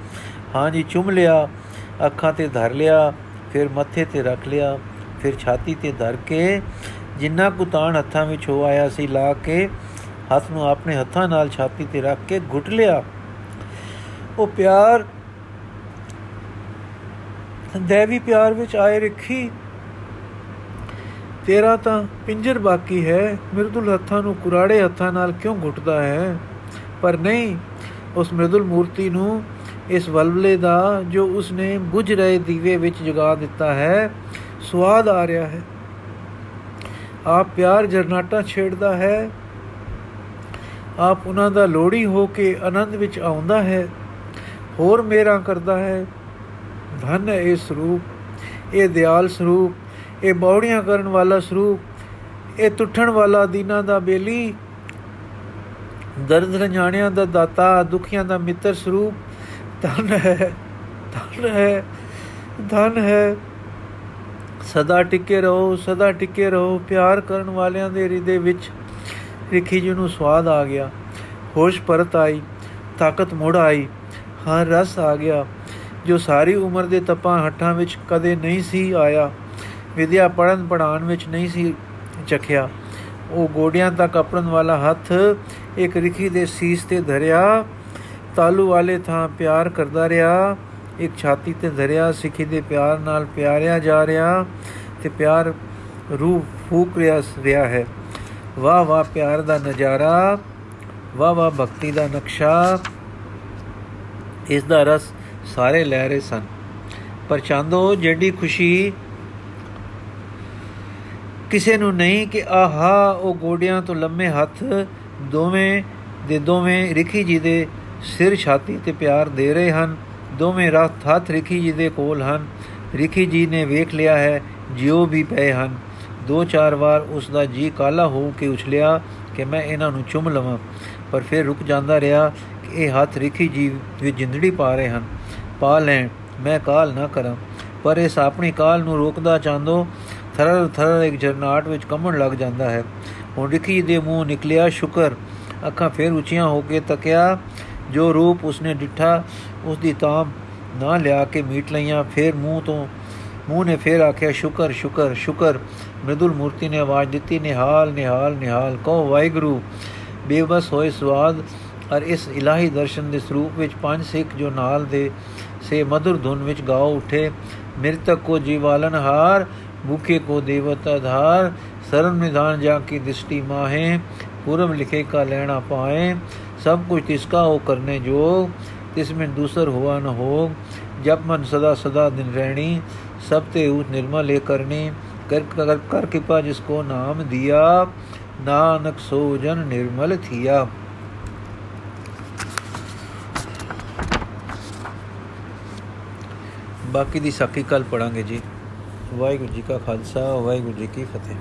ਹਾਂ ਜੀ, ਚੁੰਮ ਲਿਆ। ਅੱਖਾਂ ਤੇ ਧਰ ਲਿਆ, ਫਿਰ ਮੱਥੇ ਤੇ ਰੱਖ ਲਿਆ, ਫਿਰ ਛਾਤੀ ਤੇ ਧਰ ਕੇ ਜਿੰਨਾ ਕੁ ਤਾਣ ਹੱਥਾਂ ਵਿੱਚ ਹੋ ਆਇਆ ਸੀ ਲਾ ਕੇ ਹੱਥ ਨੂੰ ਆਪਣੇ ਹੱਥਾਂ ਨਾਲ ਛਾਤੀ ਤੇ ਰੱਖ ਕੇ ਘੁੱਟ ਲਿਆ। ਉਹ ਪਿਆਰ, ਦੇਵੀ ਪਿਆਰ ਵਿੱਚ ਆਏ ਰੱਖੀ। ਤੇਰਾ ਤਾਂ ਪਿੰਜਰ ਬਾਕੀ ਹੈ ਮਿਰਦੁਲ ਹੱਥਾਂ ਨੂੰ ਕੁਰਾੜੇ ਹੱਥਾਂ ਨਾਲ ਕਿਉਂ ਘੁੱਟਦਾ ਹੈ? ਪਰ ਨਹੀਂ, ਉਸ ਮਿਰਦੁਲ ਮੂਰਤੀ ਨੂੰ ਇਸ ਵਲਵਲੇ ਦਾ ਜੋ ਉਸਨੇ ਬੁਝ ਰਹੇ ਦੀਵੇ ਵਿੱਚ ਜਗਾ ਦਿੱਤਾ ਹੈ ਸਵਾਦ ਆ ਰਿਹਾ ਹੈ। ਆਪ ਪਿਆਰ ਜਰਨਾਟਾ ਛੇੜਦਾ ਹੈ। ਆਪ ਉਹਨਾਂ ਦਾ ਲੋੜੀ ਹੋ ਕੇ ਆਨੰਦ ਵਿੱਚ ਆਉਂਦਾ ਹੈ। ਹੋਰ ਮੇਰਾ ਕਰਦਾ ਹੈ। ਧਨ ਹੈ ਇਹ ਸਰੂਪ, ਇਹ ਦਿਆਲ ਸਰੂਪ, ਇਹ ਬੌੜੀਆਂ ਕਰਨ ਵਾਲਾ ਸਰੂਪ, ਇਹ ਟੁੱਟਣ ਵਾਲਾ ਦੀਨਾ ਦਾ ਬੇਲੀ, ਦਰਦ ਰਣਾਣਿਆਂ ਦਾ ਦਾਤਾ, ਦੁਖੀਆਂ ਦਾ ਮਿੱਤਰ ਸਰੂਪ ਧਨ ਹੈ ਧਨ ਹੈ ਧਨ ਹੈ। ਸਦਾ ਟਿਕੇ ਰਹੋ, ਸਦਾ ਟਿਕੇ ਰਹੋ। ਪਿਆਰ ਕਰਨ ਵਾਲਿਆਂ ਦੇ ਹਿਰਦੇ ਵਿੱਚ ਰਿਖੀ ਜੀ ਨੂੰ ਸਵਾਦ ਆ ਗਿਆ। ਹੋਸ਼ ਪਰਤ ਆਈ, ਤਾਕਤ ਮੁੜ ਆਈ। ਹਰ ਰਸ ਆ ਗਿਆ। ਜੋ ਸਾਰੀ ਉਮਰ ਦੇ ਤਪਾਂ ਹੱਟਾਂ ਵਿੱਚ ਕਦੇ ਨਹੀਂ ਸੀ ਆਇਆ, ਵਿਦਿਆ ਪੜਨ ਪੜਾਉਣ ਵਿੱਚ ਨਹੀਂ ਸੀ ਚਖਿਆ। ਉਹ ਗੋਡਿਆਂ ਤੱਕ ਆਪਣਨ ਵਾਲਾ ਹੱਥ ਇੱਕ ਰਿਖੀ ਦੇ ਸੀਸ ਤੇ ਧਰਿਆ। ਤਾਲੂ ਵਾਲੇ ਥਾਂ ਪਿਆਰ ਕਰਦਾ ਰਿਹਾ। ਇੱਕ ਛਾਤੀ ਤੇ ਧਰਿਆ, ਸਿੱਖੀ ਦੇ ਪਿਆਰ ਨਾਲ ਪਿਆਰਿਆ ਜਾ ਰਿਹਾ ਤੇ ਪਿਆਰ ਰੂਹ ਫੂਕ ਰਿਹਾ ਹੈ। ਵਾਹ ਵਾਹ ਪਿਆਰ ਦਾ ਨਜ਼ਾਰਾ, ਵਾਹ ਵਾਹ ਭਗਤੀ ਦਾ ਨਕਸ਼ਾ, ਇਸ ਦਾ ਰਸ ਸਾਰੇ ਲੈ ਰਹੇ ਸਨ। ਪਰ ਚਾਂਦੋ ਜਿਹੜੀ ਖੁਸ਼ੀ ਕਿਸੇ ਨੂੰ ਨਹੀਂ ਕਿ ਆਹਾ, ਉਹ ਗੋਡਿਆਂ ਤੋਂ ਲੰਮੇ ਹੱਥ ਦੋਵੇਂ ਦੇ ਦੋਵੇਂ ਰਿਖੀ ਜੀ ਦੇ ਸਿਰ ਛਾਤੀ ਤੇ ਪਿਆਰ ਦੇ ਰਹੇ ਹਨ। ਦੋਵੇਂ ਰਥ ਹੱਥ ਰਿਖੀ ਜੀ ਦੇ ਕੋਲ ਹਨ। ਰਿਖੀ ਜੀ ਨੇ ਵੇਖ ਲਿਆ ਹੈ, ਜਿਉ ਵੀ ਪਏ ਹਨ। ਦੋ ਚਾਰ ਵਾਰ ਉਸ ਦਾ ਜੀ ਕਾਲਾ ਹੋ ਕੇ ਉਛਲਿਆ ਕਿ ਮੈਂ ਇਹਨਾਂ ਨੂੰ ਚੁੰਮ ਲਵਾਂ। ਪਰ ਫਿਰ ਰੁਕ ਜਾਂਦਾ ਰਿਹਾ ਕਿ ਇਹ ਹੱਥ ਰਿਖੀ ਜੀ ਵਿੱਚ ਜਿੰਦੜੀ ਪਾ ਰਹੇ ਹਨ। ਪਾ ਲੈਣ, ਮੈਂ ਕਾਲ ਨਾ ਕਰਾਂ। ਪਰ ਇਸ ਆਪਣੀ ਕਾਲ ਨੂੰ ਰੋਕਦਾ ਚਾਹੁੰਦੋ, ਥਰਰ ਥਰਰ ਇੱਕ ਜਰਨਾਟ ਵਿੱਚ ਕੰਮਣ ਲੱਗ ਜਾਂਦਾ ਹੈ। ਹੁਣ ਰਿਖੀ ਦੇ ਮੂੰਹ ਨਿਕਲਿਆ ਸ਼ੁਕਰ। ਅੱਖਾਂ ਫੇਰ ਉੱਚੀਆਂ ਹੋ ਕੇ ਤੱਕਿਆ ਜੋ ਰੂਪ ਉਸਨੇ ਡਿਠਾ ਉਸ ਦੀ ਤਾਮ ਨਾ ਲਿਆ ਕੇ ਮੀਟ ਲਈਆਂ। ਫੇਰ ਮੂੰਹ ਤੋਂ, ਮੂੰਹ ਨੇ ਫੇਰ ਆਖਿਆ, ਸ਼ੁਕਰ ਸ਼ੁਕਰ ਸ਼ੁਕਰ। ਮ੍ਰਿਦੁਲ ਮੂਰਤੀ ਨੇ ਆਵਾਜ਼ ਦਿੱਤੀ, ਨਿਹਾਲ ਨਿਹਾਲ ਨਿਹਾਲ। ਕਹੋ, ਵਾਹਿਗੁਰੂ। ਬੇਵਸ ਹੋਏ ਸਵਾਦ ਔਰ ਇਸ ਇਲਾਹੀ ਦਰਸ਼ਨ ਦੇ ਸਰੂਪ ਵਿੱਚ ਪੰਜ ਸਿੱਖ ਜੋ ਨਾਲ ਦੇ ਸੇ ਮధుਰ ਧੁਨ ਵਿੱਚ ਗਾਉ ਉਠੇ, ਮਿਰਤਕ ਕੋ ਜੀਵਾਲਨ ਹਾਰ, ਭੁਖੇ ਕੋ ਦੇਵਤ ਆਧਾਰ ਸਰਮ ਨਿਧਾਨ ਜਾ ਕੀ ਦ੍ਰਿਸ਼ਟੀ ਮਾਹੇ ਪੂਰਮ ਲਿਖੇ ਕਾ ਲੈਣਾ ਪਾਏ ਸਭ ਕੁਝ ਤਿਸਕਾ ਹੋ ਕਰਨੇ ਜੋ ਤਿਸ ਮੈਂ ਦੂਸਰ ਹੋਆ ਨ ਹੋ ਜਬ ਮਨ ਸਦਾ ਸਦਾ ਦਿਨ ਰਹਿਣੀ, ਸਭ ਤੇ ਉਤ ਨਿਰਮਲ ਲੇ ਕਰਨੀ। ਕਰ ਕਰ ਕਰ ਕਿਪਾ ਜਿਸ ਕੋ ਨਾਮ ਦਿਆ, ਨਾਨਕ ਸੋ ਜਨ ਨਿਰਮਲ ਥੀਆ। ਬਾਕੀ ਦੀ ਸਾਖੀ ਕੱਲ ਪੜਾਂਗੇ ਜੀ। ਵਾਹਿਗੁਰੂ ਜੀ ਕਾ ਖਾਲਸਾ, ਵਾਹਿਗੁਰੂ ਜੀ ਕੀ ਫਤਿਹ।